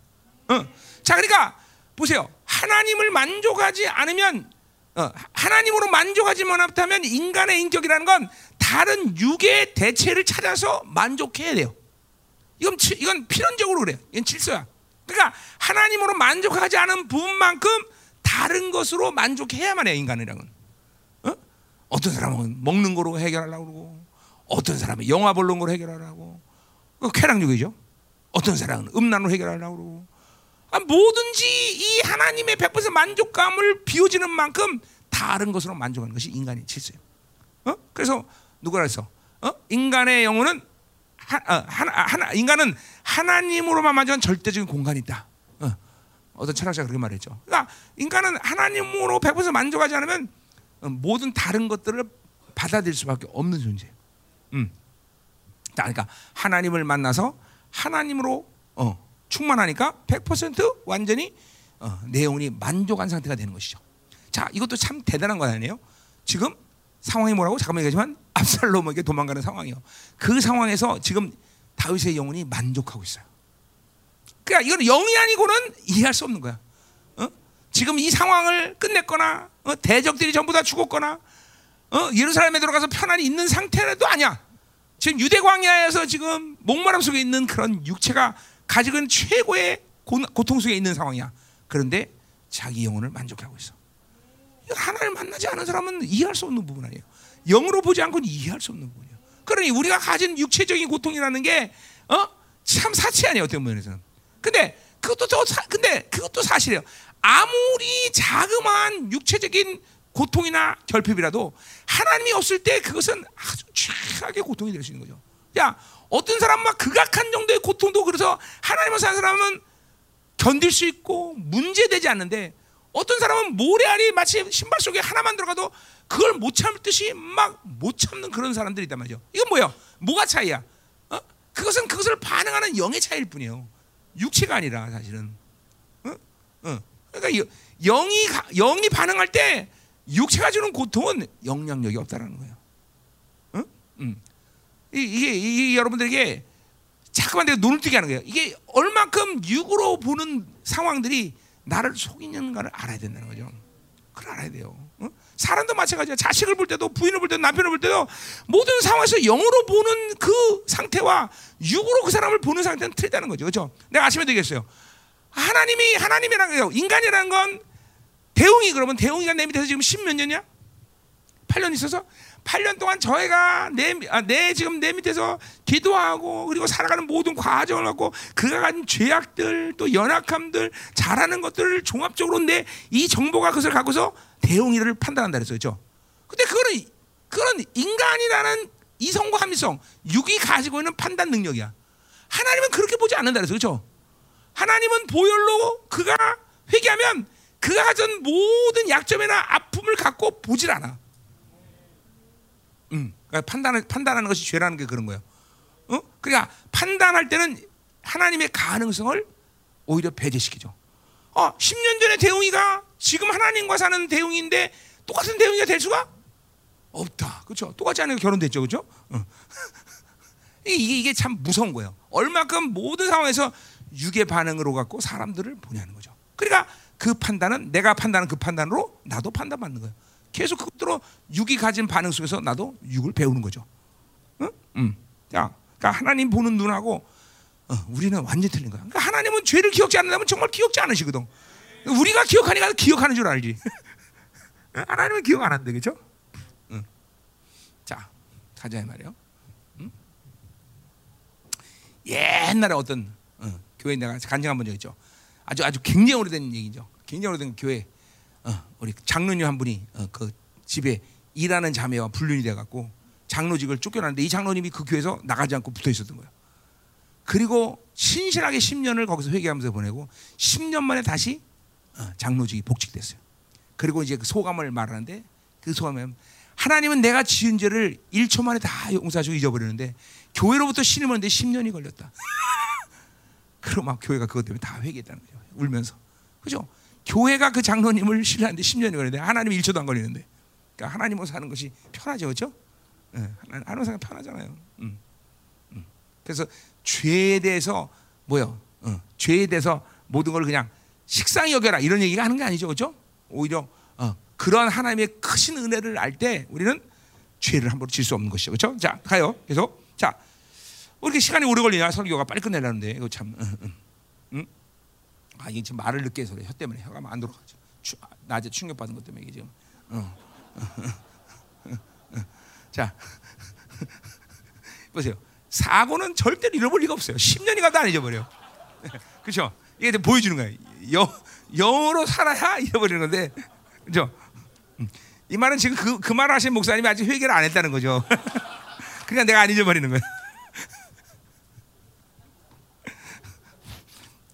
어. 자, 그러니까 보세요. 하나님을 만족하지 않으면 어, 하나님으로 만족하지 못하면 인간의 인격이라는 건 다른 육의 대체를 찾아서 만족해야 돼요. 이건 이건 필연적으로 그래요. 이건 질서야. 그러니까 하나님으로 만족하지 않은 부분만큼 다른 것으로 만족해야만 해요 인간이랑은. 어? 어떤 사람은 먹는 거로 해결하려고 그러고, 어떤 사람은 영화 보는 거로 해결하려고, 그 쾌락욕이죠. 어떤 사람은 음란으로 해결하려고 그러고, 아, 뭐든지 이 하나님의 100% 만족감을 비워지는 만큼 다른 것으로 만족하는 것이 인간의 질서예요. 어? 그래서 누가 그랬어? 어? 인간의 영혼은 하, 어, 하나, 하나, 인간은 하나님으로만 만족한 절대적인 공간이 있다. 어. 어떤 철학자가 그렇게 말했죠. 그러니까 인간은 하나님으로 100% 만족하지 않으면 어, 모든 다른 것들을 받아들일 수밖에 없는 존재예요. 음. 그러니까 하나님을 만나서 하나님으로 어, 충만하니까 100% 완전히 어, 내 영혼이 만족한 상태가 되는 것이죠. 자, 이것도 참 대단한 거 아니에요? 지금 상황이 뭐라고 잠깐만 얘기하지만 압살롬에게 도망가는 상황이요. 그 상황에서 지금 다윗의 영혼이 만족하고 있어요. 그러니까 이건 영이 아니고는 이해할 수 없는 거야. 어? 지금 이 상황을 끝냈거나 어? 대적들이 전부 다 죽었거나 어? 예루살렘에 들어가서 편안히 있는 상태도 아니야. 지금 유대 광야에서 지금 목마름 속에 있는 그런 육체가 가지고 있는 최고의 고, 통 속에 있는 상황이야. 그런데 자기 영혼을 만족하고 있어. 하나님을 만나지 않은 사람은 이해할 수 없는 부분 아니에요. 영으로 보지 않고는 이해할 수 없는 부분이에요. 그러니 우리가 가진 육체적인 고통이라는 게 어? 참 사치 아니에요. 어떤 면에서는. 근데 그것도 더 사, 근데 그것도 사실이에요. 아무리 자그마한 육체적인 고통이나 결핍이라도 하나님이 없을 때 그것은 아주 최악의 고통이 될 수 있는 거죠. 야, 어떤 사람 막 극악한 정도의 고통도 그래서 하나님을 사는 사람은 견딜 수 있고 문제되지 않는데 어떤 사람은 모래알이 마치 신발 속에 하나만 들어가도 그걸 못 참듯이 막 못 참는 그런 사람들이 있단 말이죠. 이건 뭐야? 뭐가 차이야? 어? 그것은 그것을 반응하는 영의 차이일 뿐이에요. 육체가 아니라 사실은. 어? 어. 그러니까 영이 영이 반응할 때 육체가 주는 고통은 영향력이 없다라는 거예요. 어? 음. 이게, 이게 여러분들에게 자꾸만 내가 눈을 뜨게 하는 거예요. 이게 얼만큼 육으로 보는 상황들이 나를 속이는가를 알아야 된다는 거죠. 그걸 알아야 돼요. 어? 사람도 마찬가지야. 자식을 볼 때도 부인을 볼 때도 남편을 볼 때도 모든 상황에서 영으로 보는 그 상태와 육으로 그 사람을 보는 상태는 틀리다는 거죠. 그렇죠? 내가 아침에 되겠어요. 하나님이 하나님이라는 거예요. 인간이라는 건 대웅이 그러면 대웅이가 내 밑에서 지금 십몇 년이야? 8년 있어서 8년 동안 저희가 내, 아, 내 지금 내 밑에서 기도하고 그리고 살아가는 모든 과정을 갖고 그가 가진 죄악들 또 연약함들 잘하는 것들을 종합적으로 내 이 정보가 그것을 갖고서 대응이를 판단한다 그랬죠. 근데 그거는 그런 인간이라는 이성과 합리성, 육이 가지고 있는 판단 능력이야. 하나님은 그렇게 보지 않는다 그랬어. 그렇죠? 하나님은 보혈로 그가 회개하면 그가 가진 모든 약점이나 아픔을 갖고 보질 않아. 음, 그러니까 판단 판단하는 것이 죄라는 게 그런 거예요. 어? 그러니까 판단할 때는 하나님의 가능성을 오히려 배제시키죠. 어, 10년 전에 대웅이가 지금 하나님과 사는 대웅인데 똑같은 대웅이가 될 수가 없다. 그렇죠? 똑같지 않은 결혼됐죠. 그렇죠? 어. 이게, 이게 참 무서운 거예요. 얼마큼 모든 상황에서 육의 반응으로 갖고 사람들을 보냐는 거죠. 그러니까 그 판단은 내가 판단한 그 판단으로 나도 판단받는 거예요. 계속 그것들로 육이 가진 반응 속에서 나도 육을 배우는 거죠. 응? 음. 자, 그러니까 하나님 보는 눈하고 어, 우리는 완전 틀린 거야. 그러니까 하나님은 죄를 기억지 않는다면 정말 기억지 않으시거든. 우리가 기억하니까 기억하는 줄 알지. 하나님은 기억 안 한대, 그죠 응. 자, 가자 말이요. 응? 옛날에 어떤 어, 교회 내가 간증 한번 적 있죠. 아주 아주 굉장히 오래된 얘기죠. 굉장히 오래된 교회 어, 우리 장로님 한 분이 어, 그 집에 일하는 자매와 불륜이 돼갖고 장로직을 쫓겨났는데 이 장로님이 그 교회에서 나가지 않고 붙어 있었던 거예요. 그리고 신실하게 10년을 거기서 회개하면서 보내고 10년 만에 다시 어, 장로직이 복직됐어요. 그리고 이제 그 소감을 말하는데 그 소감은 하나님은 내가 지은 죄를 1초 만에 다 용서하시고 잊어버리는데 교회로부터 신임 오는데 10년이 걸렸다. 그럼 막 교회가 그것 때문에 다 회개했다는 거죠. 울면서. 그죠? 교회가 그 장로님을 신뢰하는데 10년이 걸리는데 하나님 1초도 안 걸리는데. 그러니까 하나님으로 사는 것이 편하죠. 그죠? 예, 하나님 사는 편하잖아요. 음, 음. 그래서 죄에 대해서 뭐요? 어, 죄에 대해서 모든 걸 그냥 식상히 여겨라 이런 얘기가 하는 게 아니죠. 그죠? 오히려 어, 그런 하나님의 크신 은혜를 알 때 우리는 죄를 함부로 질 수 없는 것이죠. 그렇죠? 자, 가요. 계속. 자, 왜 이렇게 시간이 오래 걸리냐? 설교가 빨리 끝내려는데 이거 참. 응? 아, 이게 지금 말을 늦게 해서 그래. 혀 때문에 혀가 안 돌아가죠. 추, 낮에 충격 받은 것 때문에 이게 지금. 어. 자, 보세요. 사고는 절대로 잃어볼 리가 없어요. 10년이 가도 안 잊어버려요. 그렇죠? 이게 보여주는 거예요. 영, 영으로 살아야 잃어버리는 건데, 그렇죠? 이 말은 지금 그, 그 말을 하신 목사님이 아직 회개를 안 했다는 거죠. 그러니까 내가 안 잊어버리는 거예요.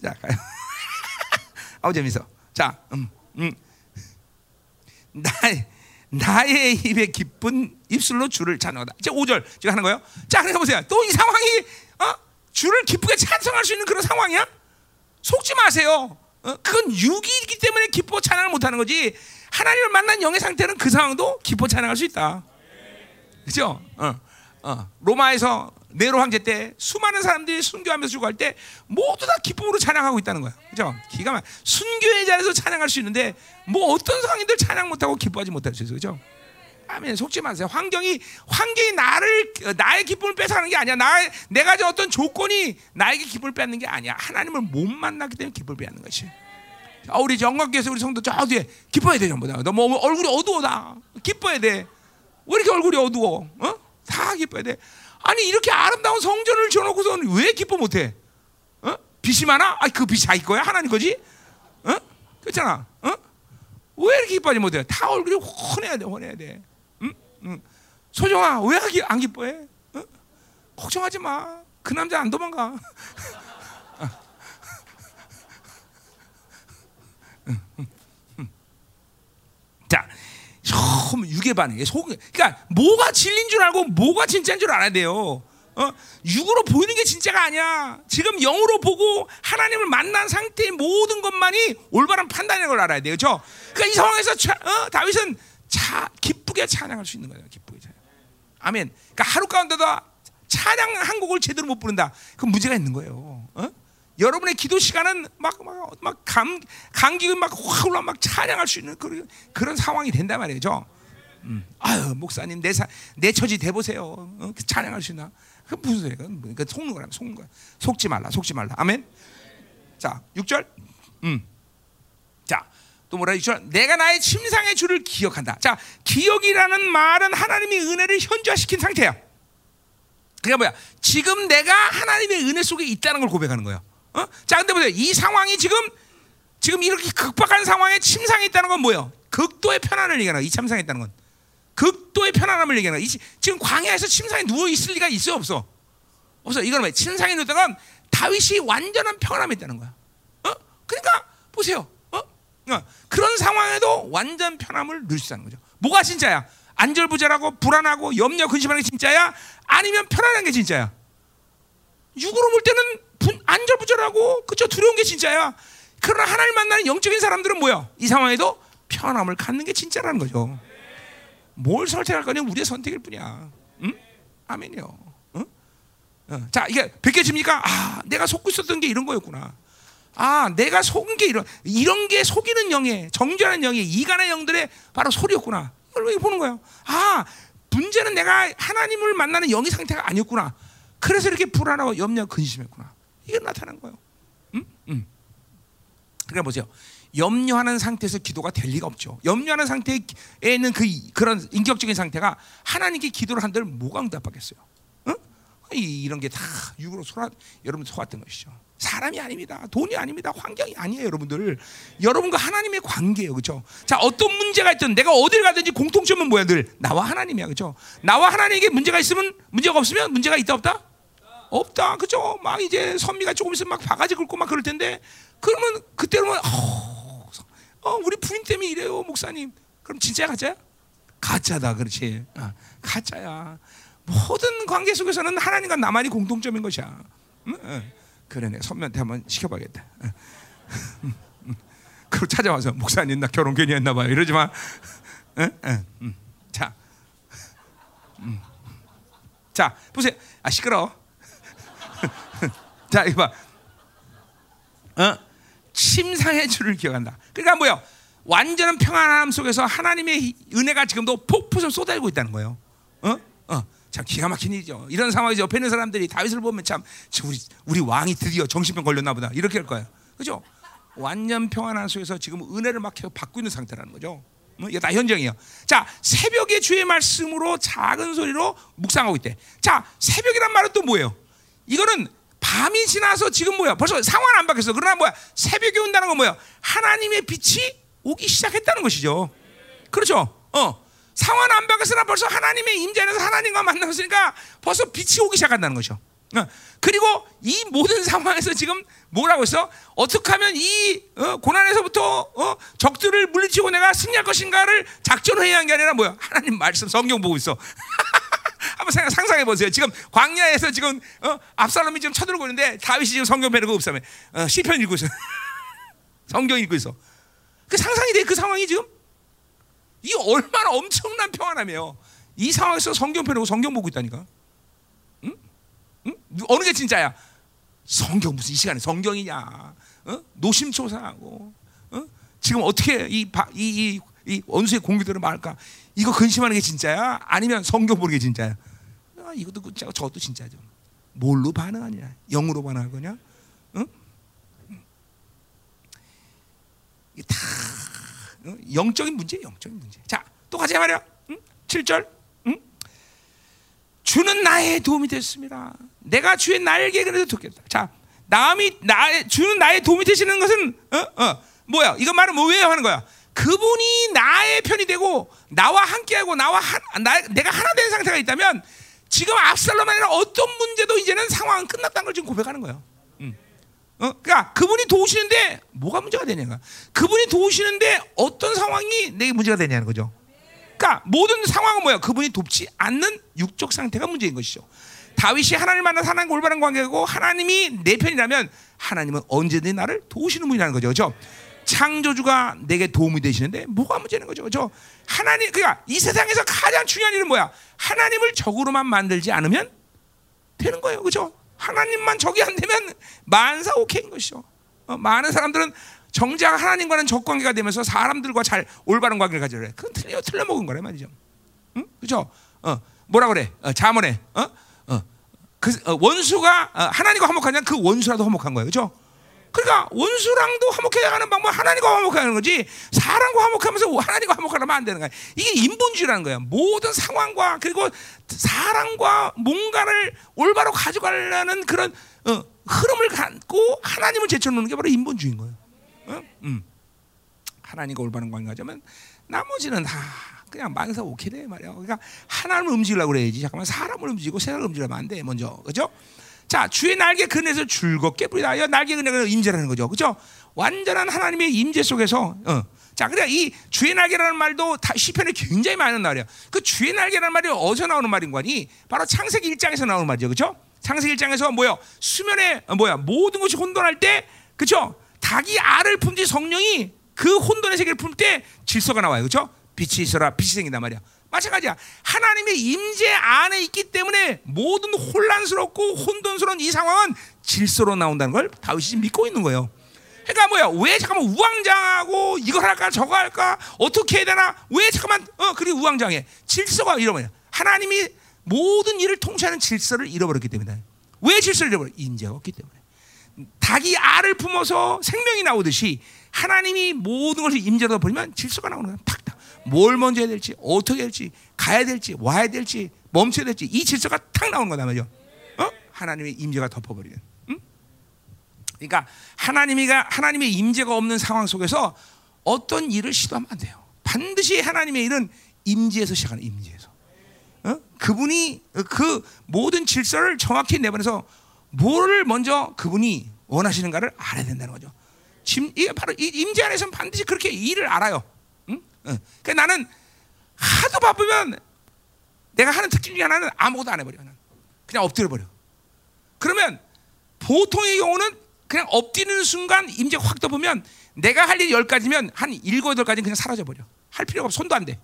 자, 가요. 아우, 재밌어. 자, 음, 음. 나의, 나의 입에 기쁜 입술로 주를 찬양하다. 이제 5절 지금 하는 거예요. 자, 그러니까 보세요. 또 이 상황이 어? 주를 기쁘게 찬송할 수 있는 그런 상황이야? 속지 마세요. 어? 그건 육이기 때문에 기뻐 찬양을 못 하는 거지. 하나님을 만난 영의 상태는 그 상황도 기뻐 찬양할 수 있다. 그죠? 어, 어. 로마에서 네로 황제 때 수많은 사람들이 순교하면서 죽어갈 때 모두 다 기쁨으로 찬양하고 있다는 거야. 그죠? 기가 막 순교의 자리에서 찬양할 수 있는데 뭐 어떤 상황인들 찬양 못하고 기뻐하지 못할 수 있어. 그죠? 아멘. 속지 마세요. 환경이 환경이 나를 나의 기쁨을 뺏어가는 게 아니야. 나 내가 진 어떤 조건이 나에게 기쁨을 뺏는 게 아니야. 하나님을 못 만나기 때문에 기쁨을 뺏는 것이. 아, 우리 영광교에서 우리 성도 저 뒤에 기뻐야 돼 전부 다. 너뭐 얼굴이 어두워다. 기뻐야 돼. 왜 이렇게 얼굴이 어두워? 어? 다 기뻐야 돼. 아니 이렇게 아름다운 성전을 지어놓고서는 왜 기뻐 못해? 어? 빛이 많아? 아, 그 빛이 자기 거야? 하나님 거지? 어? 그렇잖아. 어? 왜 이렇게 기뻐하지 못해? 다 얼굴이 훤해야 돼, 훤해야 돼. 응? 응. 소정아, 왜 안 기뻐해? 어? 걱정하지 마. 그 남자 안 도망가. 자, 처음 육에 반해. 속, 그러니까 뭐가 진리인 줄 알고 뭐가 진짜인 줄 알아야 돼요. 어? 육으로 보이는 게 진짜가 아니야. 지금 영으로 보고 하나님을 만난 상태의 모든 것만이 올바른 판단인 걸 알아야 돼요. 그렇죠? 그러니까 이 상황에서 차, 어? 다윗은 차, 기쁘게 찬양할 수 있는 거예요. 기쁘게 찬양. 아멘. 그러니까 하루 가운데도 찬양 한 곡을 제대로 못 부른다. 그 문제가 있는 거예요. 어? 여러분의 기도 시간은 막막 감 감기가 막확 올라 막 찬양할 수 있는 그런 그런 상황이 된단 말이죠. 음. 아유 목사님 내, 사, 내 처지 대보세요. 어? 그 찬양할 수 있나? 그 무슨 소리야? 그러니까 속는 거라 속는 거야. 속지 말라, 속지 말라. 아멘. 자, 6절. 음. 자, 또 뭐라 6절. 내가 나의 침상의 주를 기억한다. 자, 기억이라는 말은 하나님의 은혜를 현저화시킨 상태야. 그러니까 뭐야? 지금 내가 하나님의 은혜 속에 있다는 걸 고백하는 거야. 어? 자, 근데 보세요. 이 상황이 지금 지금 이렇게 극박한 상황에 침상에 있다는 건 뭐예요? 극도의 편안을 얘기하는 거야. 이 침상에 있다는 건. 극도의 편안함을 얘기하는 거야. 지금 광야에서 침상에 누워 있을 리가 있어 없어? 없어. 이건 왜? 침상에 누웠다가 다윗이 완전한 평안함이 있다는 거야. 어? 그러니까 보세요. 어? 어? 그런 상황에도 완전 편함을 누릴 수 있다는 거죠. 뭐가 진짜야? 안절부절하고 불안하고 염려 근심하는 게 진짜야? 아니면 편안한 게 진짜야? 육으로 볼 때는 안절부절하고 그저 두려운 게 진짜야. 그러나 하나님 만나는 영적인 사람들은 뭐야? 이 상황에도 편함을 갖는 게 진짜라는 거죠. 뭘 선택할 거냐 우리의 선택일 뿐이야. 응? 아멘이요. 응? 어. 자 이게 벗겨집니까? 아 내가 속고 있었던 게 이런 거였구나. 아 내가 속은 게 이런 이런 게 속이는 영의 정죄하는 영의 이간의 영들의 바로 소리였구나. 이걸 왜 보는 거야? 아 문제는 내가 하나님을 만나는 영의 상태가 아니었구나. 그래서 이렇게 불안하고 염려 근심했구나. 이게 나타난 거예요. 음? 음. 그러니까 보세요. 염려하는 상태에서 기도가 될 리가 없죠. 염려하는 상태에 있는 그 그런 인격적인 상태가 하나님께 기도를 한들 뭐가 응답하겠어요? 어? 이, 이런 게 다 육으로 소화 여러분 소화된 것이죠. 사람이 아닙니다. 돈이 아닙니다. 환경이 아니에요, 여러분들. 여러분과 하나님의 관계예요, 그렇죠? 자, 어떤 문제가 있든 내가 어딜 가든지 공통점은 뭐야, 늘 나와 하나님이야, 그렇죠? 나와 하나님에게 문제가 있으면 문제가 없으면 문제가 있다 없다? 없다, 그렇죠? 막 이제 선미가 조금 있으면 막 바가지 긁고 막 그럴 텐데 그러면 그때로는 어, 어, 우리 부인 때문에 이래요, 목사님. 그럼 진짜야, 가짜야? 가짜다, 그렇지? 아, 가짜야. 모든 관계 속에서는 하나님과 나만이 공통점인 것이야. 응? 응. 그러네. 선배한테 한번 시켜봐야겠다. 그리고 찾아와서 목사님 나 결혼 괜히 했나 봐요. 이러지 마. 응? 응. 자, 음. 자 보세요. 아 시끄러. 자 이거 봐. 어? 침상의 줄을 기억한다. 그러니까 뭐요? 완전한 평안함 속에서 하나님의 은혜가 지금도 폭포처럼 쏟아지고 있다는 거예요. 어? 어. 참 기가 막힌 일이죠. 이런 상황에서 옆에 있는 사람들이 다윗을 보면 참 우리 우리 왕이 드디어 정신병 걸렸나 보다 이렇게 할 거예요. 그죠? 완전 평안한 속에서 지금 은혜를 막 받고 있는 상태라는 거죠. 뭐, 이게 다 현정이에요. 자, 새벽에 주의 말씀으로 작은 소리로 묵상하고 있대. 자, 새벽이란 말은 또 뭐예요? 이거는 밤이 지나서 지금 뭐야? 벌써 상황 안 바뀌었어. 그러나 뭐야? 새벽이 온다는 건 뭐야? 하나님의 빛이 오기 시작했다는 것이죠. 그렇죠? 어. 상황 안 바뀌었으나 벌써 하나님의 임재 안에서 하나님과 만났으니까 벌써 빛이 오기 시작한다는 거죠. 어. 그리고 이 모든 상황에서 지금 뭐라고 했어? 어떻게 하면 이 어, 고난에서부터 어, 적들을 물리치고 내가 승리할 것인가를 작전을 해야 하는 게 아니라 뭐야? 하나님 말씀 성경 보고 있어. 한번 생각, 상상해 보세요. 지금 광야에서 지금 어, 압살롬이 지금 쳐들고 있는데 다윗이 지금 성경 배르고 없으면 어, 시편 읽고 있어. 성경 읽고 있어. 그 상상이 돼 그 상황이 지금 이 얼마나 엄청난 평안함이에요. 이 상황에서 성경 펴놓고 성경 보고 있다니까. 응? 응? 어느 게 진짜야? 성경 무슨 이 시간에 성경이냐? 어? 노심초사하고 어? 지금 어떻게 이, 이, 이, 이 원수의 공격들을 말할까? 이거 근심하는 게 진짜야? 아니면 성경 보는 게 진짜야? 아, 이것도 진짜고 저것도 진짜죠. 뭘로 반응하냐? 영으로 반응할 거냐? 응? 이게 다 영적인 문제, 영적인 문제. 자, 또 가자 말이야. 응? 7절. 응? 주는 나의 도움이 됐습니다. 내가 주의 날개 그래도 돕겠다. 자, 남이 나의 주는 나의 도움이 되시는 것은 어? 어. 뭐야? 이거 말은 뭐왜 하는 거야? 그분이 나의 편이 되고 나와 함께하고 나와 하, 나, 내가 하나 된 상태가 있다면 지금 압살롬 아니라 어떤 문제도 이제는 상황은 끝났다는 걸 지금 고백하는 거예요. 어? 그러니까 그분이 도우시는데 뭐가 문제가 되냐가. 그분이 도우시는데 어떤 상황이 내게 문제가 되냐는 거죠. 그러니까 모든 상황은 뭐야? 그분이 돕지 않는 육적 상태가 문제인 것이죠. 다윗이 하나님 만나 하나님 올바른 관계고 하나님이 내 편이라면 하나님은 언제든지 나를 도우시는 분이라는 거죠. 그렇죠? 창조주가 내게 도움이 되시는데 뭐가 문제는 거죠. 그렇죠? 하나님 그러니까 이 세상에서 가장 중요한 일은 뭐야? 하나님을 적으로만 만들지 않으면 되는 거예요. 그렇죠? 하나님만 적이 안 되면 만사 오케이인 것이죠. 어, 많은 사람들은 정작 하나님과는 적 관계가 되면서 사람들과 잘 올바른 관계를 가지려 해. 그건 틀려 틀려 먹은 거래 말이죠. 응? 그죠? 어, 뭐라 그래? 어, 자문에 어? 어. 그 어, 원수가 어, 하나님과 화목하냐? 그 원수라도 화목한 거예요. 그죠? 그러니까 원수랑도 화목해야 하는 방법 하나님과 화목하는 거지 사람과 화목하면서 하나님과 화목하면 안 되는 거야. 이게 인본주의라는 거야. 모든 상황과 그리고 사람과 뭔가를 올바로 가져가려는 그런 어, 흐름을 갖고 하나님을 제쳐놓는 게 바로 인본주의인 거예요. 어? 음. 하나님과 올바른 관계 가자면 나머지는 다 그냥 만사 오케이 돼 말이야. 그러니까 하나님을 움직이려고 그래야지. 잠깐만 사람을 움직이고 세상을 움직이면 안 돼. 먼저 그죠? 자, 주의 날개 그네에서 즐겁게 부리다. 날개 그네가 임재라는 거죠. 그죠? 완전한 하나님의 임재 속에서 어. 자, 그래 이 주의 날개라는 말도 다 시편에 굉장히 많은 말이야. 그 주의 날개라는 말이 어디서 나오는 말인 거니? 바로 창세기 1장에서 나오는 말이죠. 그죠? 창세기 1장에서 뭐야? 수면에 어, 뭐야? 모든 것이 혼돈할 때 그죠? 닭이 알을 품지 성령이 그 혼돈의 세계를 품을 때 질서가 나와요. 그죠? 빛이 있어라 빛이 생긴단 말이야. 마찬가지야. 하나님의 임재 안에 있기 때문에 모든 혼란스럽고 혼돈스러운 이 상황은 질서로 나온다는 걸 다윗이 믿고 있는 거예요. 그러니까 뭐야? 왜 잠깐만 우왕장하고 이걸 할까 저거 할까 어떻게 해야 되나? 왜 잠깐만 어 그리 우왕장해? 질서가 잃어버려. 하나님이 모든 일을 통치하는 질서를 잃어버렸기 때문에. 왜 질서를 잃어버려? 임재가 없기 때문에. 닭이 알을 품어서 생명이 나오듯이 하나님이 모든 것을 임재로 버리면 질서가 나오는 거야. 팍 뭘 먼저 해야 될지, 어떻게 해야 될지, 가야 될지, 와야 될지, 멈춰야 될지 이 질서가 탁 나오는 거다 말이죠. 어? 하나님의 임재가 덮어버리는. 응? 그러니까 하나님이가 하나님의 임재가 없는 상황 속에서 어떤 일을 시도하면 안 돼요. 반드시 하나님의 일은 임재에서 시작하는 임재에서. 어? 그분이 그 모든 질서를 정확히 내보내서 뭐를 먼저 그분이 원하시는가를 알아야 된다는 거죠. 짐, 이게 바로 이 임재 안에서는 반드시 그렇게 일을 알아요. 그러니까 나는 하도 바쁘면 내가 하는 특징 중에 하나는 아무것도 안 해버려. 그냥 엎드려 버려. 그러면 보통의 경우는 그냥 엎드리는 순간 임재 확 떠보면 내가 할 일이 열 가지면 한 일곱 여덟 가지는 그냥 사라져 버려. 할 필요가 없어. 손도 안 돼.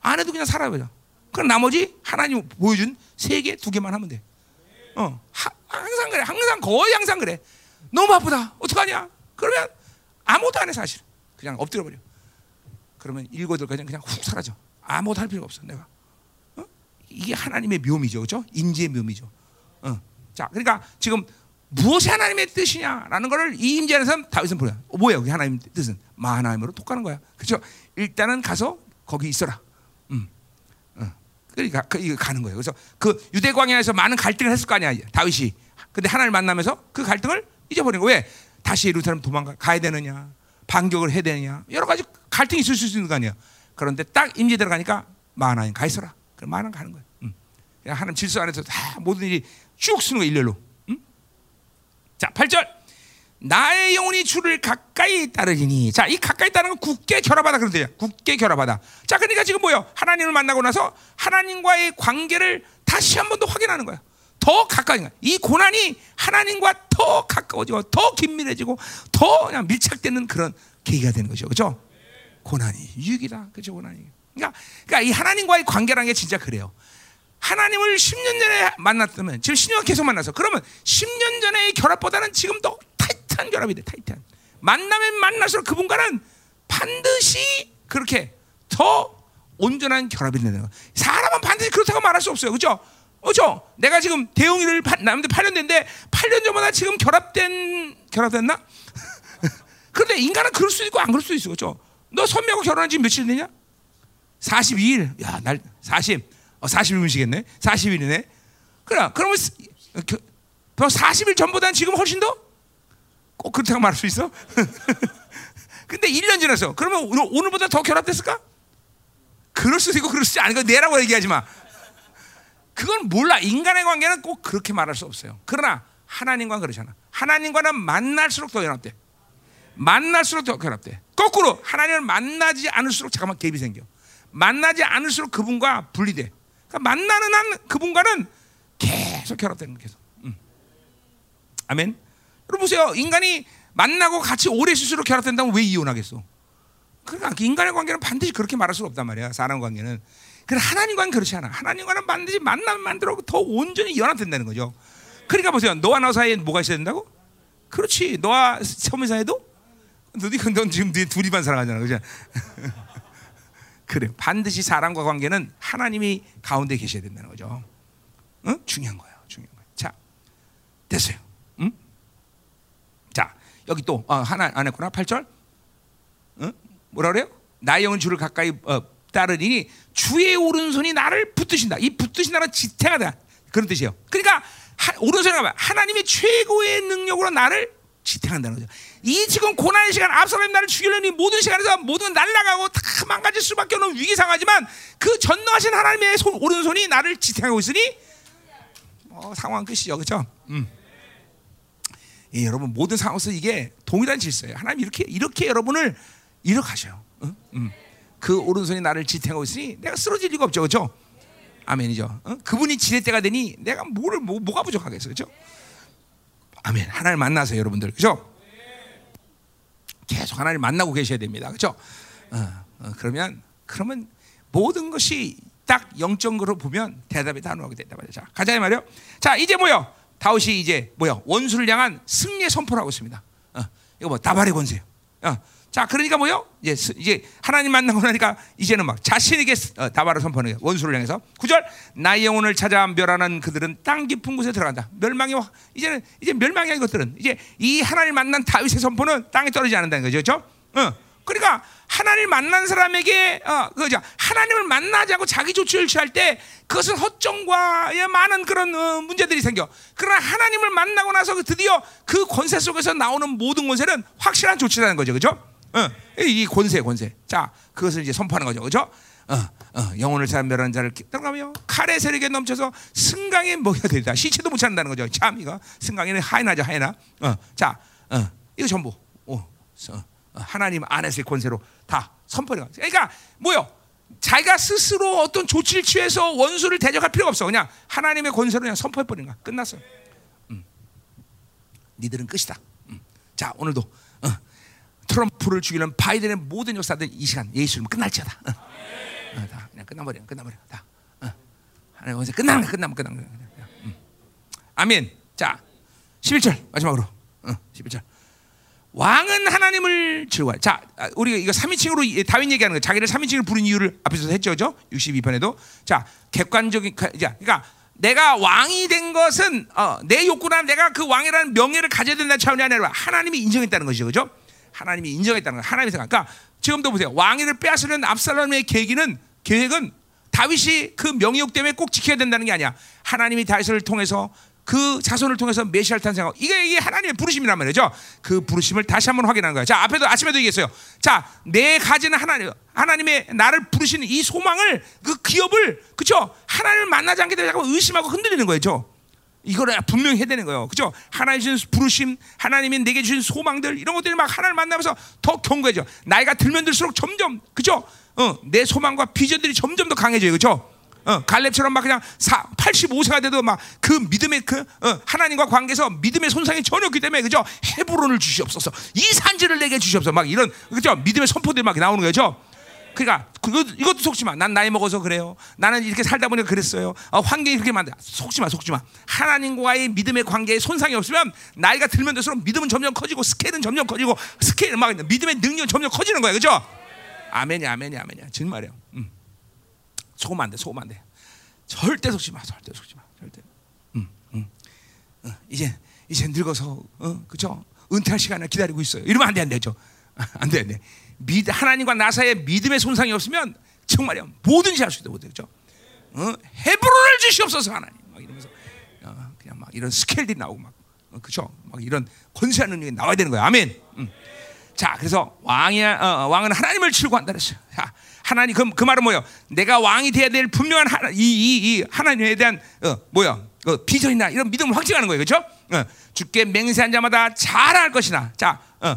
안 해도 그냥 살아버려. 그럼 나머지 하나님 보여준 세 개, 두 개만 하면 돼. 어, 하, 항상 그래. 항상 거의 항상 그래. 너무 바쁘다. 어떡하냐? 그러면 아무것도 안 해 사실. 그냥 엎드려 버려. 그러면 여덟 가지는 그냥 훅 사라져. 아무것도 할 필요가 없어. 내가. 어? 이게 하나님의 묘미죠, 그렇죠? 인지의 묘미죠. 어. 자, 그러니까 지금 무엇이 하나님의 뜻이냐라는 것을 이 안에서 다윗은 보여. 어, 뭐야, 그 하나님 뜻은 마하나임으로 독하는 거야. 그렇죠? 일단은 가서 거기 있어라. 음. 어. 그러니까 그, 이거 가는 거예요. 그래서 그 유대 광야에서 많은 갈등을 했을 거 아니야, 다윗이. 근데 하나님을 만나면서 그 갈등을 잊어버린 거. 왜? 다시 예루살렘 도망가 가야 되느냐? 반격을 해야 되느냐? 여러 가지 갈등이 있을 수 있는 거 아니야. 그런데 딱 임재 들어가니까 마하나임 가 있어라. 그럼 마하나임 가는 거야. 음. 그냥 하나님 질서 안에서 다 모든 일이 쭉 쓰는 거야, 일렬로. 음? 자, 8절. 나의 영혼이 주를 가까이 따르리니. 자, 이 가까이 따르는 건 굳게 결합하다 그런데요. 굳게 결합하다. 자, 그러니까 지금 뭐요? 하나님을 만나고 나서 하나님과의 관계를 다시 한 번 더 확인하는 거야. 더 가까이 가. 이 고난이 하나님과 더 가까워지고 더 긴밀해지고 더 그냥 밀착되는 그런 계기가 되는 거죠. 그렇죠? 고난이 유익이다. 그렇죠? 고난이. 그러니까, 그러니까 이 하나님과의 관계라는 게 진짜 그래요. 하나님을 10년 전에 만났다면 지금 10년 계속 만나서 그러면 10년 전의 결합보다는 지금 더 타이트한 결합이 돼. 타이트한. 만나면 만날수록 그분과는 반드시 그렇게 더 온전한 결합이 되는 거예요. 사람은 반드시 그렇다고 말할 수 없어요. 그렇죠? 그렇죠? 내가 지금 대웅이를 남한테 8년 됐는데 8년 전보다 지금 결합된 결합됐나? 그런데 인간은 그럴 수도 있고 안 그럴 수도 있어. 그렇죠? 너 선미하고 결혼한 지 며칠 되냐? 42일. 야, 날 40. 어, 40일이시겠네. 40일이네. 그래. 그러면 40일 전보다는 지금 훨씬 더? 꼭 그렇다고 말할 수 있어? 근데 1년 지났어. 그러면 오늘, 오늘 보다 더 결합됐을까? 그럴 수도 있고 그럴 수도 않고 내라고 얘기하지 마. 그건 몰라. 인간의 관계는 꼭 그렇게 말할 수 없어요. 그러나 하나님과는 그렇잖아. 하나님과는 만날수록 더 결합돼. 만날수록 더 결합돼. 거꾸로 하나님을 만나지 않을수록 잠깐만 갭이 생겨. 만나지 않을수록 그분과 분리돼. 그러니까 만나는 한 그분과는 계속 결합되는 거 계속. 음. 아멘. 여러분 보세요. 인간이 만나고 같이 오래 있을수록 결합된다면 왜 이혼하겠어? 그러니까 인간의 관계는 반드시 그렇게 말할 수가 없단 말이야. 사람 관계는. 그래 하나님과는 그렇지 않아. 하나님과는 반드시 만나면 만들어 더 온전히 연합된다는 거죠. 그러니까 보세요. 너와 나 사이에 뭐가 있어야 된다고? 그렇지. 너와 서민 사이도 너희 넌 지금 둘이 반 사랑하잖아, 그죠? 그래. 반드시 사람과 관계는 하나님이 가운데 계셔야 된다는 거죠. 응? 중요한 거예요. 중요한 거예요. 자, 됐어요. 응? 자, 여기 또 어, 하나 안 했구나. 8절. 응? 뭐라 그래요? 나의 영은 주를 가까이 어, 따르니 주의 오른손이 나를 붙드신다. 이 붙드신다는 지탱하다. 그런 뜻이에요. 그러니까 하, 오른손이 하나님의 최고의 능력으로 나를 지탱한다는 거죠. 이 지금 고난의 시간, 압살롬 나를 죽이려는 이 모든 시간에서 모든 날라가고 다 망가질 수밖에 없는 위기 상하지만 그 전능하신 하나님의 손, 오른손이 나를 지탱하고 있으니 어, 상황 끝이죠, 그렇죠? 음. 예, 여러분 모든 상황에서 이게 동일한 질서예요. 하나님 이렇게 이렇게 여러분을 이룩하셔요. 응? 음. 그 오른손이 나를 지탱하고 있으니 내가 쓰러질 리가 없죠, 그렇죠? 아멘이죠. 어? 그분이 지낼 때가 되니 내가 뭐를 뭐, 뭐가 부족하겠어, 그렇죠? 아멘. 하나님 만나서 여러분들, 그렇죠? 계속 하나님 만나고 계셔야 됩니다, 그렇죠? 어, 어, 그러면 그러면 모든 것이 딱 영적으로 보면 대답이 다 나오게 된다 말이죠. 자, 가자 말이요. 자, 이제 뭐요? 다윗이 이제 뭐요? 원수를 향한 승리의 선포를 하고 있습니다. 어, 이거 뭐 다발의 권세요. 어, 자, 그러니까 뭐요? 이제 이제 하나님 만나고 나니까 이제는 막 자신에게 어, 다발을 선포하는 거예요. 원수를 향해서 9절 나의 영혼을 찾아 멸하는 그들은 땅 깊은 곳에 들어간다. 멸망이 이제는 이제 멸망이 이것들은 이제 이 하나님 만난 다윗의 선포는 땅에 떨어지지 않는다는 거죠. 그렇죠? 어. 그러니까 하나님을 만난 사람에게 어, 그죠? 하나님을 만나지 않고 자기 조치를 취할 때 그것은 허점과 많은 그런 어, 문제들이 생겨. 그러나 하나님을 만나고 나서 그 드디어 그 권세 속에서 나오는 모든 권세는 확실한 조치라는 거죠, 그죠? 어, 이 권세, 권세. 자, 그것을 이제 선포하는 거죠, 그죠? 어, 어, 영혼을 사람 멸하는 자를 들어가며 칼의 세력에 넘쳐서 승강에 먹여야 되다. 시체도 못 찾는다는 거죠. 참 이거 승강에는 하이나죠, 하이나. 어, 자, 어, 이거 전부 어, 어, 하나님 안에서의 권세로 다 선포를. 그러니까 뭐요? 자기가 스스로 어떤 조치를 취해서 원수를 대적할 필요가 없어. 그냥 하나님의 권세로 그냥 선포해 버리는 거야. 끝났어. 음. 니들은 끝이다. 음. 자, 오늘도 어. 트럼프를 죽이는 바이든의 모든 역사들 이 시간 예수님 끝날지어다. 어. 어, 다 그냥 끝나버려, 끝나버려. 다. 어. 하나님 권세 끝나는 거야. 끝나면 끝나는 거야. 음. 아멘. 자, 11절 마지막으로. 어, 11절. 왕은 하나님을 즐거워해. 자, 우리가 이거 3인칭으로 다윈 얘기하는 거 자기를 3인칭으로 부른 이유를 앞에서 했죠. 그죠? 62편에도. 자, 객관적인 그러니까 내가 왕이 된 것은 어, 내 욕구나 내가 그 왕이라는 명예를 가져야 된다는 차원이 아니라 하나님이 인정했다는 것이죠. 그죠? 하나님이 인정했다는 거. 하나님이 생각. 그러니까 지금도 보세요. 왕위를 빼앗으려는 압살롬의 계기는 계획은 다윗이 그 명예욕 때문에 꼭 지켜야 된다는 게 아니야. 하나님이 다윗을 통해서 그 자손을 통해서 메시아를 탄생하고 이게, 이게 하나님의 부르심이란 말이죠. 그 부르심을 다시 한번 확인하는 거야. 자, 앞에도 아침에도 얘기했어요. 자, 내 가지는 하나님, 하나님의 나를 부르시는 이 소망을 그 기업을 그죠? 하나님을 만나지 않게 되면 자꾸 의심하고 흔들리는 거예요. 이거를 분명히 해야 되는 거예요. 그죠? 하나님 주신 부르심, 하나님이 내게 주신 소망들 이런 것들이 막 하나님을 만나면서 더 견고해져. 나이가 들면 들수록 점점 그죠? 어, 내 소망과 비전들이 점점 더 강해져요. 그죠? 어, 갈렙처럼 막 그냥 4, 85세가 돼도 막 그 믿음의 그 어, 하나님과 관계에서 믿음의 손상이 전혀 없기 때문에 그죠? 헤브론을 주시옵소서. 이 산지를 내게 주시옵소서. 막 이런 그죠? 믿음의 선포들이 막 나오는 거죠. 그러니까 그거, 이것도 속지 마. 난 나이 먹어서 그래요. 나는 이렇게 살다 보니까 그랬어요. 어, 환경이 그렇게 만들. 속지 마, 속지 마. 하나님과의 믿음의 관계에 손상이 없으면 나이가 들면 들수록 믿음은 점점 커지고 스케일은 점점 커지고 스케일 막 믿음의 능력은 점점 커지는 거야, 그죠? 아멘이, 아멘이, 아멘이야. 정말이야. 음. 속으면 안 돼, 속으면 안 돼. 절대 속지 마, 절대 속지 마, 절대. 음, 음. 어, 이제 이제 늙어서, 어, 그죠? 은퇴할 시간을 기다리고 있어요. 이러면 안 돼, 안 되죠. 안 돼, 안 돼. 믿, 하나님과 나 사이에 믿음의 손상이 없으면 정말요 뭐든지 할 수 있다, 못되죠. 어? 헤브론을 주시옵소서 하나님. 막 이러면서 어, 그냥 막 이런 스케일들이 나오고 막, 어, 그죠? 막 이런 권세한 능력이 나와야 되는 거야. 아멘. 음. 자, 그래서 왕이 어, 왕은 하나님을 즐거한다 그랬어요. 자, 하나님 그, 그 말은 뭐예요? 내가 왕이 돼야 될 분명한 하나, 이, 이, 이 하나님에 대한 어, 뭐야? 어, 비전이나 이런 믿음을 확증하는 거예요, 그렇죠? 어, 주께 맹세한 자마다 잘할 것이나, 자, 어,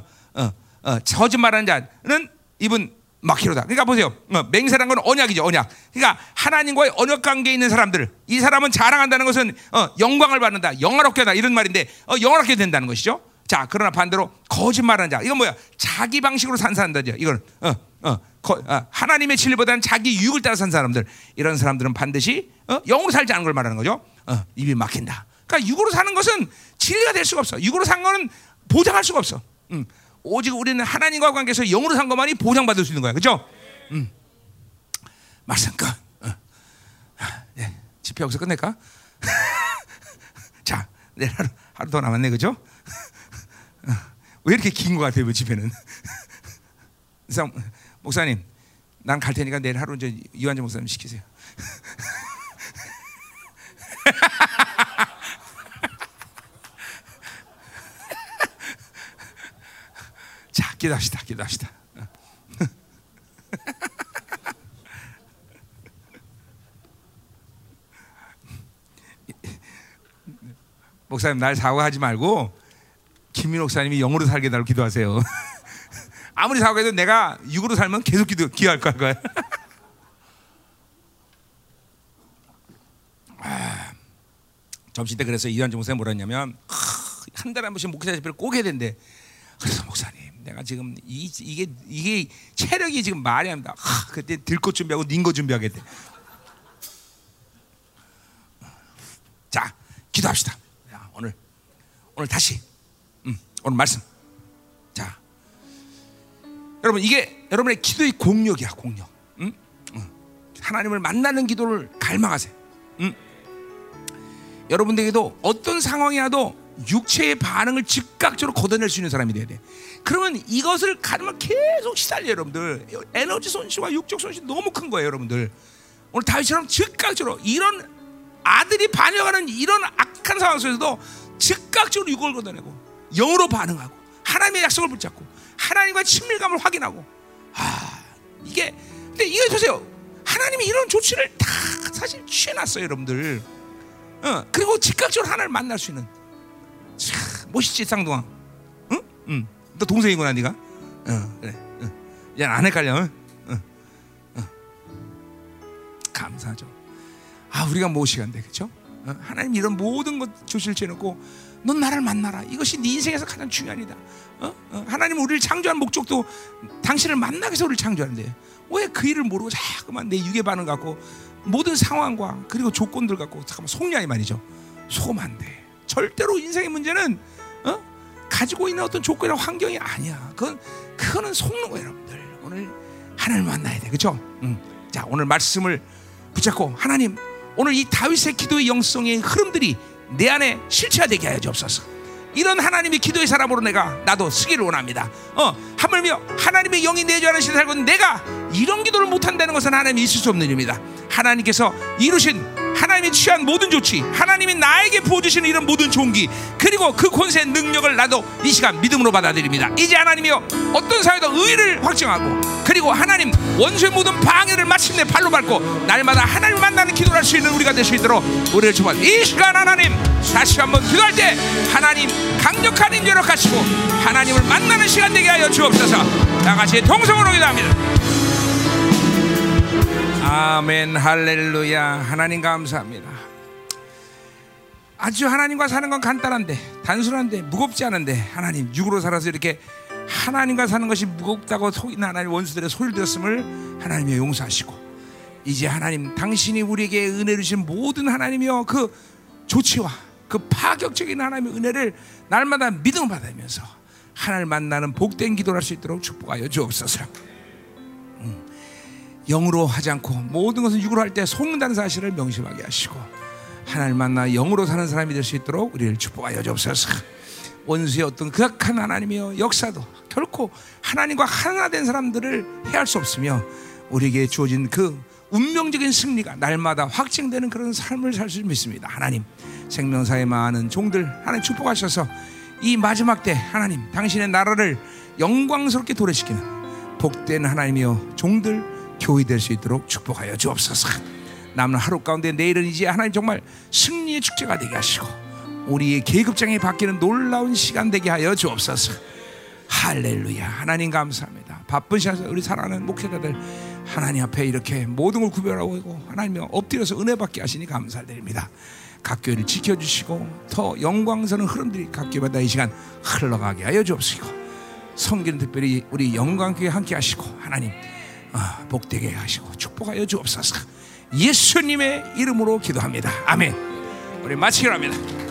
어, 어, 거짓말하는 자는 이분 마키로다. 그러니까 보세요. 어, 맹세란 건 언약이죠, 언약. 그러니까 하나님과의 언약 관계에 있는 사람들, 이 사람은 자랑한다는 것은 어, 영광을 받는다, 영화롭게 하다 이런 말인데 어, 영화롭게 된다는 것이죠. 자, 그러나 반대로 거짓말하는 자, 이건 뭐야? 자기 방식으로 산 사람들이야. 이건 어, 어, 거, 어, 하나님의 진리보다는 자기 유익을 따라 산 사람들, 이런 사람들은 반드시 어, 영으로 살지 않은 걸 말하는 거죠. 어, 입이 막힌다. 그러니까 육으로 사는 것은 진리가 될 수가 없어. 육으로 산 거는 보장할 수가 없어. 음. 오직 우리는 하나님과 관계에서 영으로 산 것만이 보장받을 수 있는 거야. 그죠? 음. 말씀 끝. 어. 네. 집회 여기서 끝낼까? 자, 내일 하루, 하루 더 남았네. 그죠? 어. 왜 이렇게 긴 것 같아요, 집회는? 목사님, 난 갈 테니까 내일 하루 이완재 목사님 시키세요. 자, 기도합시다, 기도합시다. 목사님 날 사과하지 말고 김민 목사님이 영으로 살게 달라고 기도하세요. 아무리 사과해도 내가 육으로 살면 계속 기도 기할 거야. 아, 점심 때 그래서 이한주 목사님 뭐라 했냐면 한 달에 한 번씩 목사 집회를 꼭 해야 된대. 그래서 목사님 내가 지금 이, 이게 이게 체력이 지금 말이 안 돼. 그때 들꽃 준비하고 닌거 준비하겠대. 자 기도합시다. 자, 오늘 오늘 다시 음, 오늘 말씀. 자 여러분 이게 여러분의 기도의 공력이야 공력. 음? 음. 하나님을 만나는 기도를 갈망하세요. 음? 여러분들에게도 어떤 상황이라도 육체의 반응을 즉각적으로 걷어낼 수 있는 사람이 돼야 돼. 그러면 이것을 가지면 계속 시달려 여러분들. 에너지 손실과 육적 손실 너무 큰 거예요, 여러분들. 오늘 다윗처럼 즉각적으로 이런 아들이 반역하는 이런 악한 상황 속에서도 즉각적으로 육을 걷어내고 영으로 반응하고 하나님의 약속을 붙잡고 하나님과 친밀감을 확인하고 아 이게 근데 이거 보세요 하나님이 이런 조치를 다 사실 취해놨어요 여러분들 어, 그리고 즉각적으로 하나님을 만날 수 있는 참 멋있지 쌍둥아 응? 응. 너 동생이구나 네가 어, 그래 응. 야안 헷갈려 응? 응. 응. 감사하죠 아 우리가 무엇이간데 그렇죠? 어? 하나님 이런 모든 것 조치를 취해놓고 넌 나를 만나라 이것이 네 인생에서 가장 중요한 이다 어? 어? 하나님 우리를 창조한 목적도 당신을 만나기 위해서 우리를 창조하는데 왜 그 일을 모르고 자꾸만 내 육의 반응 갖고 모든 상황과 그리고 조건들 갖고 잠깐만 속냐 이 말이죠 속으면 안 돼 절대로 인생의 문제는 어? 가지고 있는 어떤 조건이나 환경이 아니야 그건 그거는 속는 거예요 여러분들 오늘 하나님 만나야 돼 그렇죠? 음. 자 오늘 말씀을 붙잡고 하나님 오늘 이 다윗의 기도의 영성의 흐름들이 내 안에 실체화되게 하여 주옵소서. 이런 하나님의 기도의 사람으로 내가 나도 쓰기를 원합니다. 어, 하물며 하나님의 영이 내주하는 시대 살고 내가 이런 기도를 못한다는 것은 하나님이 있을 수 없는 일입니다. 하나님께서 이루신 하나님이 취한 모든 조치, 하나님이 나에게 부어주시는 이런 모든 종기, 그리고 그 권세의 능력을 나도 이 시간 믿음으로 받아들입니다. 이제 하나님이여 어떤 사회도 의를 확증하고, 그리고 하나님 원수의 모든 방해를 마침내 발로 밟고 날마다 하나님을 만나는 기도를 할 수 있는 우리가 될 수 있도록 우리를 주발. 이 시간 하나님 다시 한번 기도할 때 하나님 강력한 인재로 가시고 하나님을 만나는 시간 되게 하여 주옵소서. 다 같이 동성으로 기도합니다. 아멘 할렐루야 하나님 감사합니다 아주 하나님과 사는 건 간단한데 단순한데 무겁지 않은데 하나님 육으로 살아서 이렇게 하나님과 사는 것이 무겁다고 속이는 하나님 원수들의 소리를 들었음을 하나님이 용서하시고 이제 하나님 당신이 우리에게 은혜 주신 모든 하나님이여 그 조치와 그 파격적인 하나님의 은혜를 날마다 믿음 받으면서 하나님을 만나는 복된 기도를 할 수 있도록 축복하여 주옵소서. 영으로 하지 않고 모든 것은 육으로 할 때 속는다는 사실을 명심하게 하시고 하나님 만나 영으로 사는 사람이 될 수 있도록 우리를 축복하여 주옵소서. 원수의 어떤 극악한 하나님이여 역사도 결코 하나님과 하나 된 사람들을 해할 수 없으며 우리에게 주어진 그 운명적인 승리가 날마다 확증되는 그런 삶을 살수 믿습니다. 하나님 생명사에 많은 종들 하나님 축복하셔서 이 마지막 때 하나님 당신의 나라를 영광스럽게 도래시키는 복된 하나님이여 종들 교회 될 수 있도록 축복하여 주옵소서. 남은 하루 가운데 내일은 이제 하나님 정말 승리의 축제가 되게 하시고 우리의 계급장이 바뀌는 놀라운 시간 되게 하여 주옵소서. 할렐루야. 하나님 감사합니다. 바쁜 시간에 우리 사랑하는 목회자들 하나님 앞에 이렇게 모든 걸 구별하고 있고 하나님 엎드려서 은혜 받게 하시니 감사드립니다. 각 교회를 지켜주시고 더 영광스러운 흐름들이 각 교회마다 이 시간 흘러가게 하여 주옵시고 성기는 특별히 우리 영광교회 함께 하시고 하나님 아, 복되게 하시고 축복하여 주옵소서. 예수님의 이름으로 기도합니다. 아멘. 우리 마치기로 합니다.